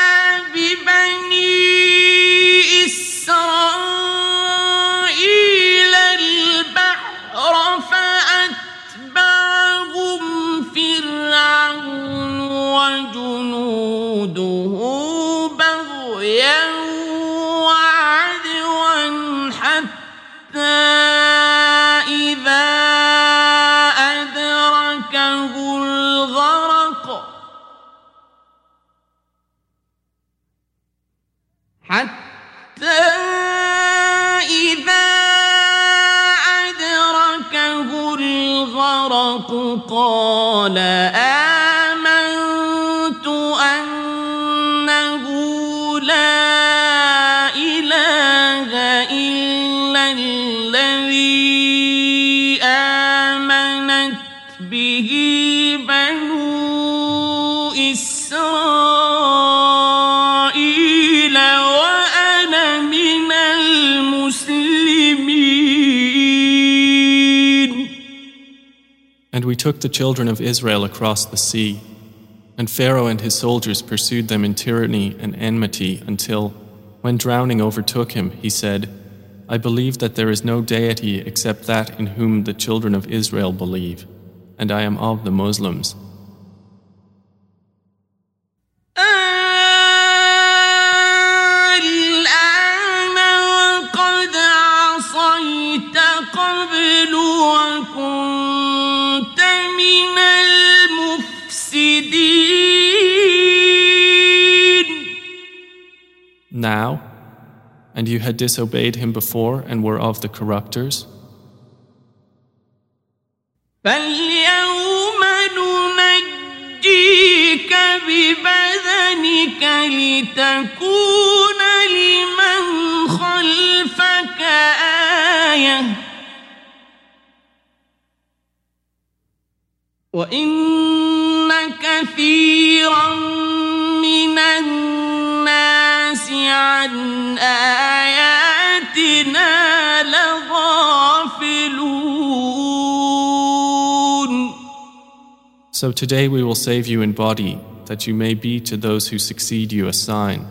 الفرق قال
آه took the children of Israel across the sea, and Pharaoh and his soldiers pursued them in tyranny and enmity until, when drowning overtook him, he said, I believe that there is no deity except that in whom the children of Israel believe, and I am of the Muslims. Now, and you had disobeyed him before and were of the corrupters,
فاليوم ننجيك ببدنك لتكون لمن خلفك آية وإن كثيرا من الناس عن آياتنا لغافلون
So today we will save you in body, that you may be to those who succeed you a sign.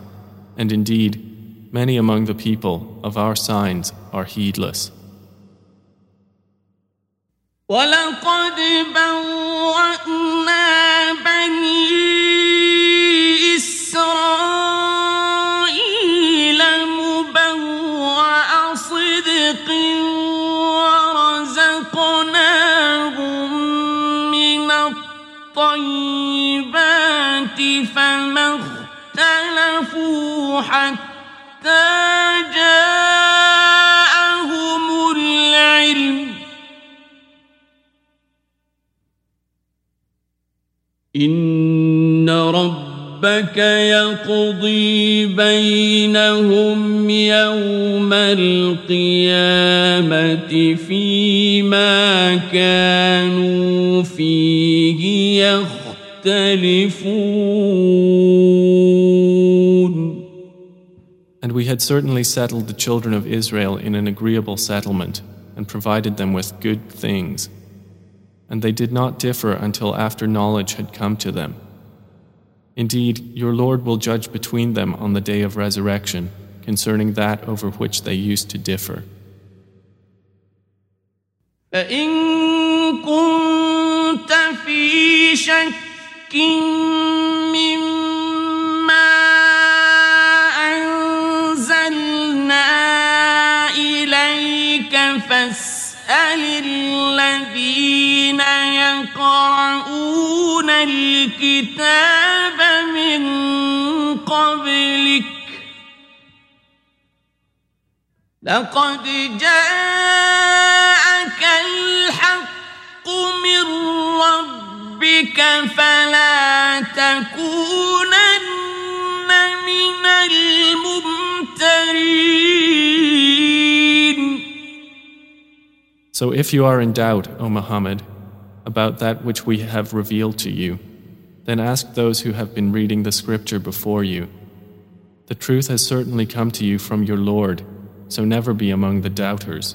And indeed, many among the people of our signs are heedless.
ولقد بوأنا بني فما اختلفوا حتى جاءهم العلم. إن ربك يقضي بينهم يوم القيامة فيما كانوا فيه يختلفون
And we had certainly settled the children of Israel in an agreeable settlement and provided them with good things. And they did not differ until after knowledge had come to them. Indeed, your Lord will judge between them on the day of resurrection concerning that over which they used to differ.
فإن كنت في شك مما أنزلنا إليك فاسأل الذين يقرؤون الكتاب من قبلك لقد جاءك الحق من ربك فلا تكونن من الممترين
So if you are in doubt, O Muhammad, about that which we have revealed to you, then ask those who have been reading the scripture before you. The truth has certainly come to you from your Lord, so never be among the doubters.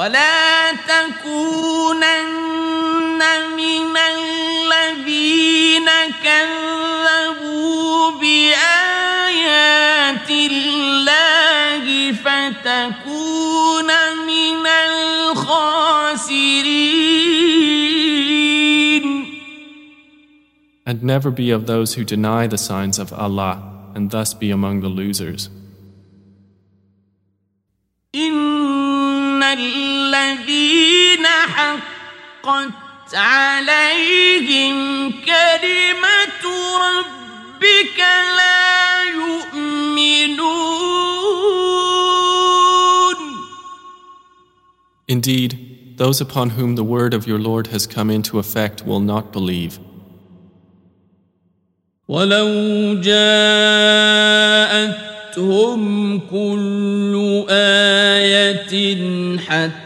ولا تكونن من الذين كذبوا بآيات الله فتكون من الخاسرين
And never be of those who deny the signs of Allah, and thus be among the losers.
إن الذين حقت عليهم كلمة ربك لا يؤمنون
Indeed, those upon whom the word of your Lord has come into effect will not believe.
ولو جاءتهم كل آية حتى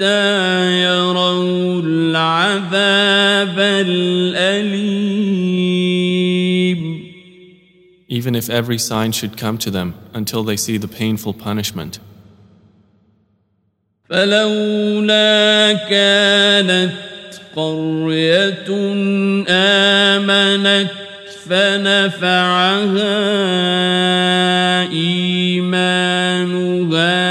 يروا العذاب الأليم
Even if every sign should come to them until they see the painful punishment.
فلولا كانت قرية آمنت فنفعها إيمانها إلا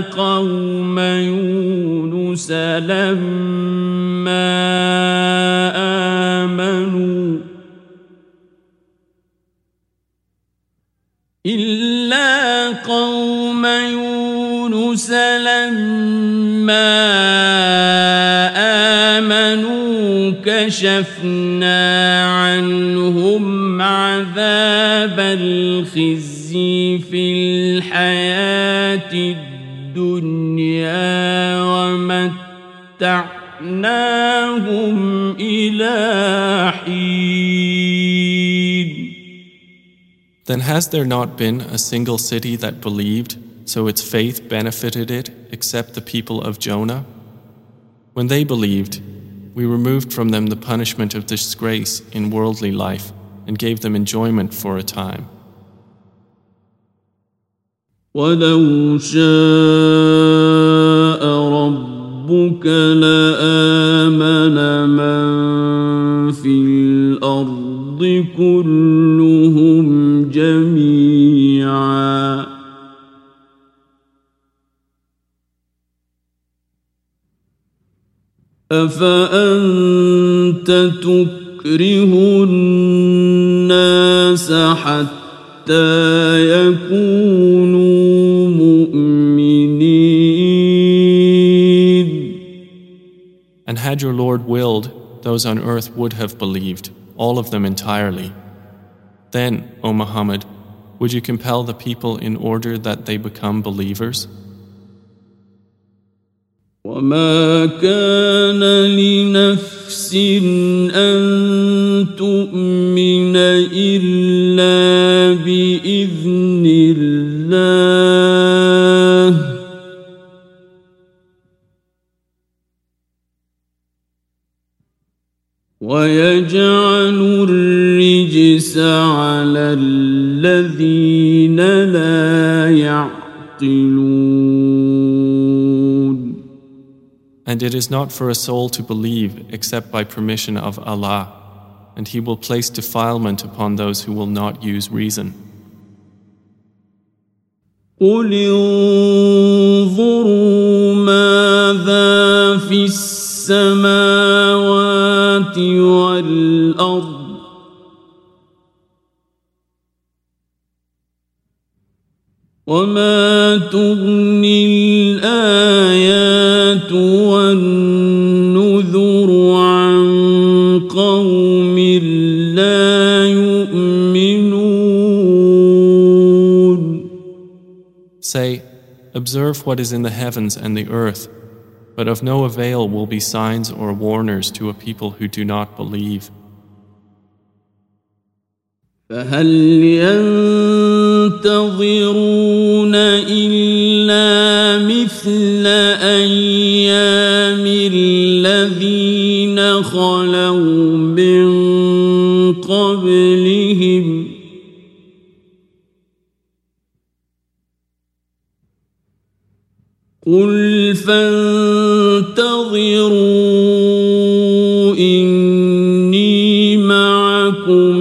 قوم يونس لما آمنوا إلا قوم يونس لما آمنوا كشفنا عنهم عذاب الخزي في الحياة الدنيا. ومتعناهم إلى حين
Then has there not been a single city that believed, so its faith benefited it, except the people of Jonah? When they believed, we removed from them the punishment of disgrace in worldly life and gave them enjoyment for a time.
ولو شاء ربك لآمن من في الأرض كلهم جميعا أفأنت تكره الناس حتى يكونوا
had your Lord willed, those on earth would have believed, all of them entirely. Then, O Muhammad, would you compel the people in order that they become believers?
وما كان لنفس أن تؤمن إلا الرجس على الذين لا يعقلون
And it is not for a soul to believe except by permission of Allah, and He will place defilement upon those who will not use reason.
قل انظروا ماذا في السماوات والأرض وما تغني الآيات والنذر عن قوم لا يؤمنون
Say, Observe what is in the heavens and the earth, but of no avail will be signs or warners to a people who do not believe.
فهل ينتظرون إلا مثل أيام الذين خلوا من قبلهم؟ قل فانتظروا إني معكم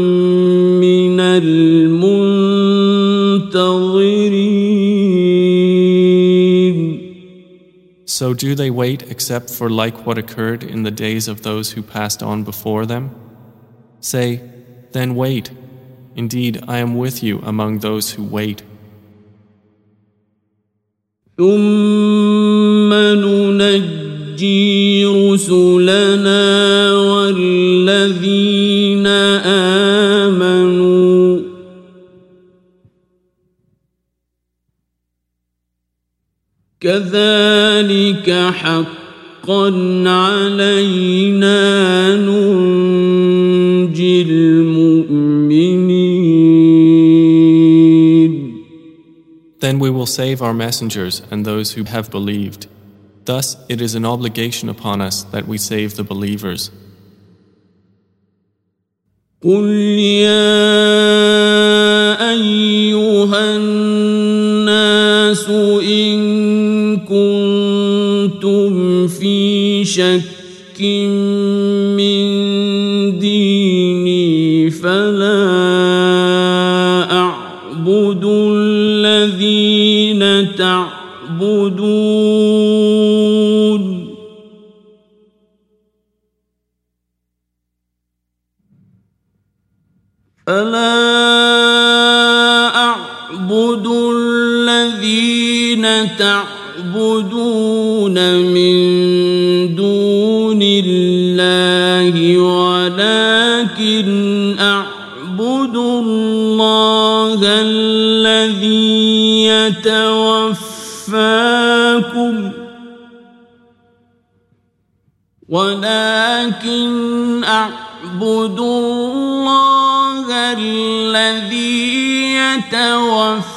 So do they wait except for like what occurred in the days of those who passed on before them? Say, then wait. Indeed, I am with you among those who wait.
ثم ننجي رسلنا والذين آمنوا كذلك حقا علينا ننجي المؤمنين
Then we will save our messengers and those who have believed. Thus, it is an obligation upon us that we save the believers.
قل يا في شك من ديني فلا أعبد الذين تعبدون. الله الذي يتوفاكم. ولكن أعبد الله الذي يتوفاكم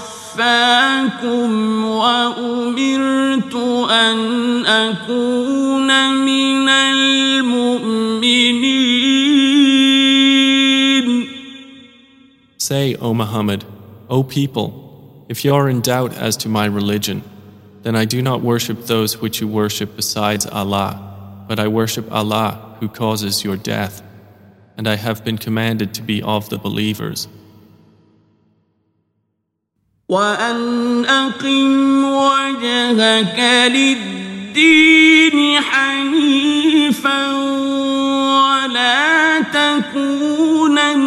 وأمرت أن أكون من المؤمنين.
Say, O Muhammad, O people, if you are in doubt as to my religion, then I do not worship those which you worship besides Allah, but I worship Allah who causes your death, and I have been commanded to be of the believers.
وأن أقم وجهك للدين حنيفا ولا تكونن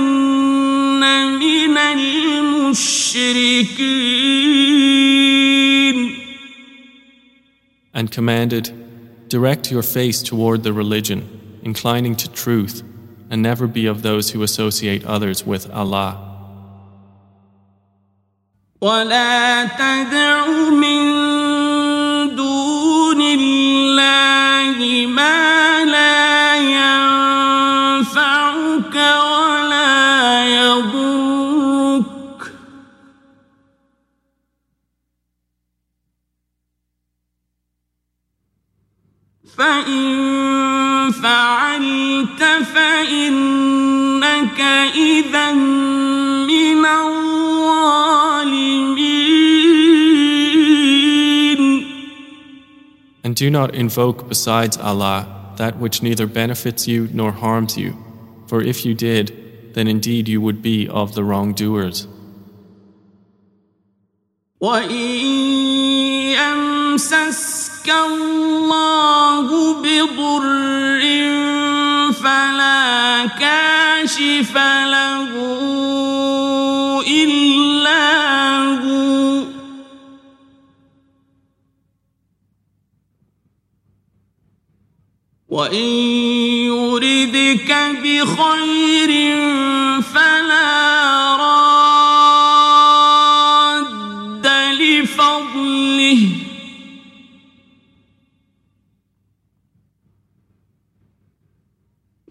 من المشركين
And commanded, direct your face toward the religion, inclining to truth, and never be of those who associate others with Allah.
ولا تدع من دون الله ما فإن فعلت فإنك إذا من الظالمين
And do not invoke besides Allah that which neither benefits you nor harms you, for if you did, then indeed you would be of the wrongdoers.
وإن الله بضر فلا كاشف له إلا هو وإن يردك بخير فلا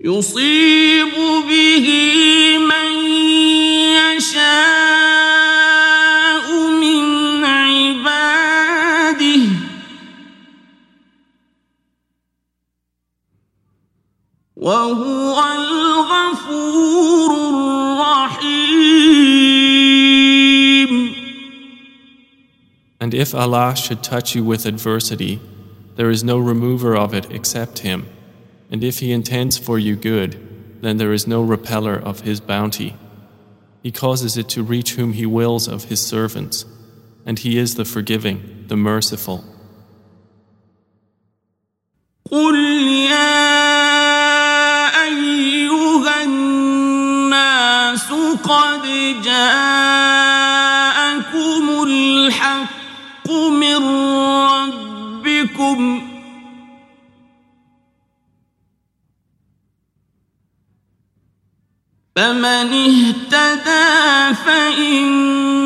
يصيب به من يشاء من عباده وهو الغفور الرحيم
And if Allah should touch you with adversity, there is no remover of it except Him. And if He intends for you good, then there is no repeller of His bounty. He causes it to reach whom He wills of His servants, and He is the forgiving, the merciful.
قل يا أيها الناس قد جاءكم الحق من ربكم فمن اهتدى فإنما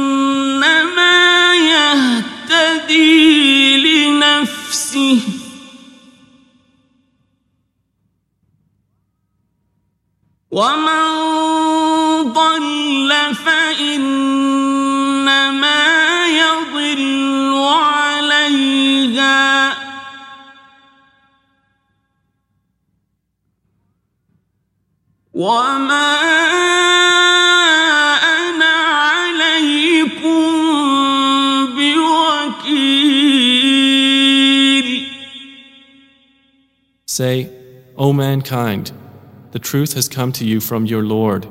يهتدي لنفسه. ومن ضل فإنما يهتدي وما أنا عليكم بوكيل
Say, O mankind, the truth has come to you from your Lord.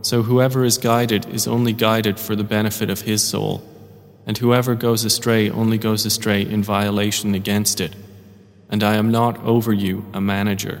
So whoever is guided is only guided for the benefit of his soul, and whoever goes astray only goes astray in violation against it. And I am not over you a manager.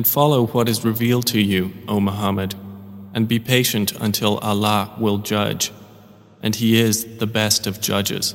And follow what is revealed to you, O Muhammad, and be patient until Allah will judge, and He is the best of judges.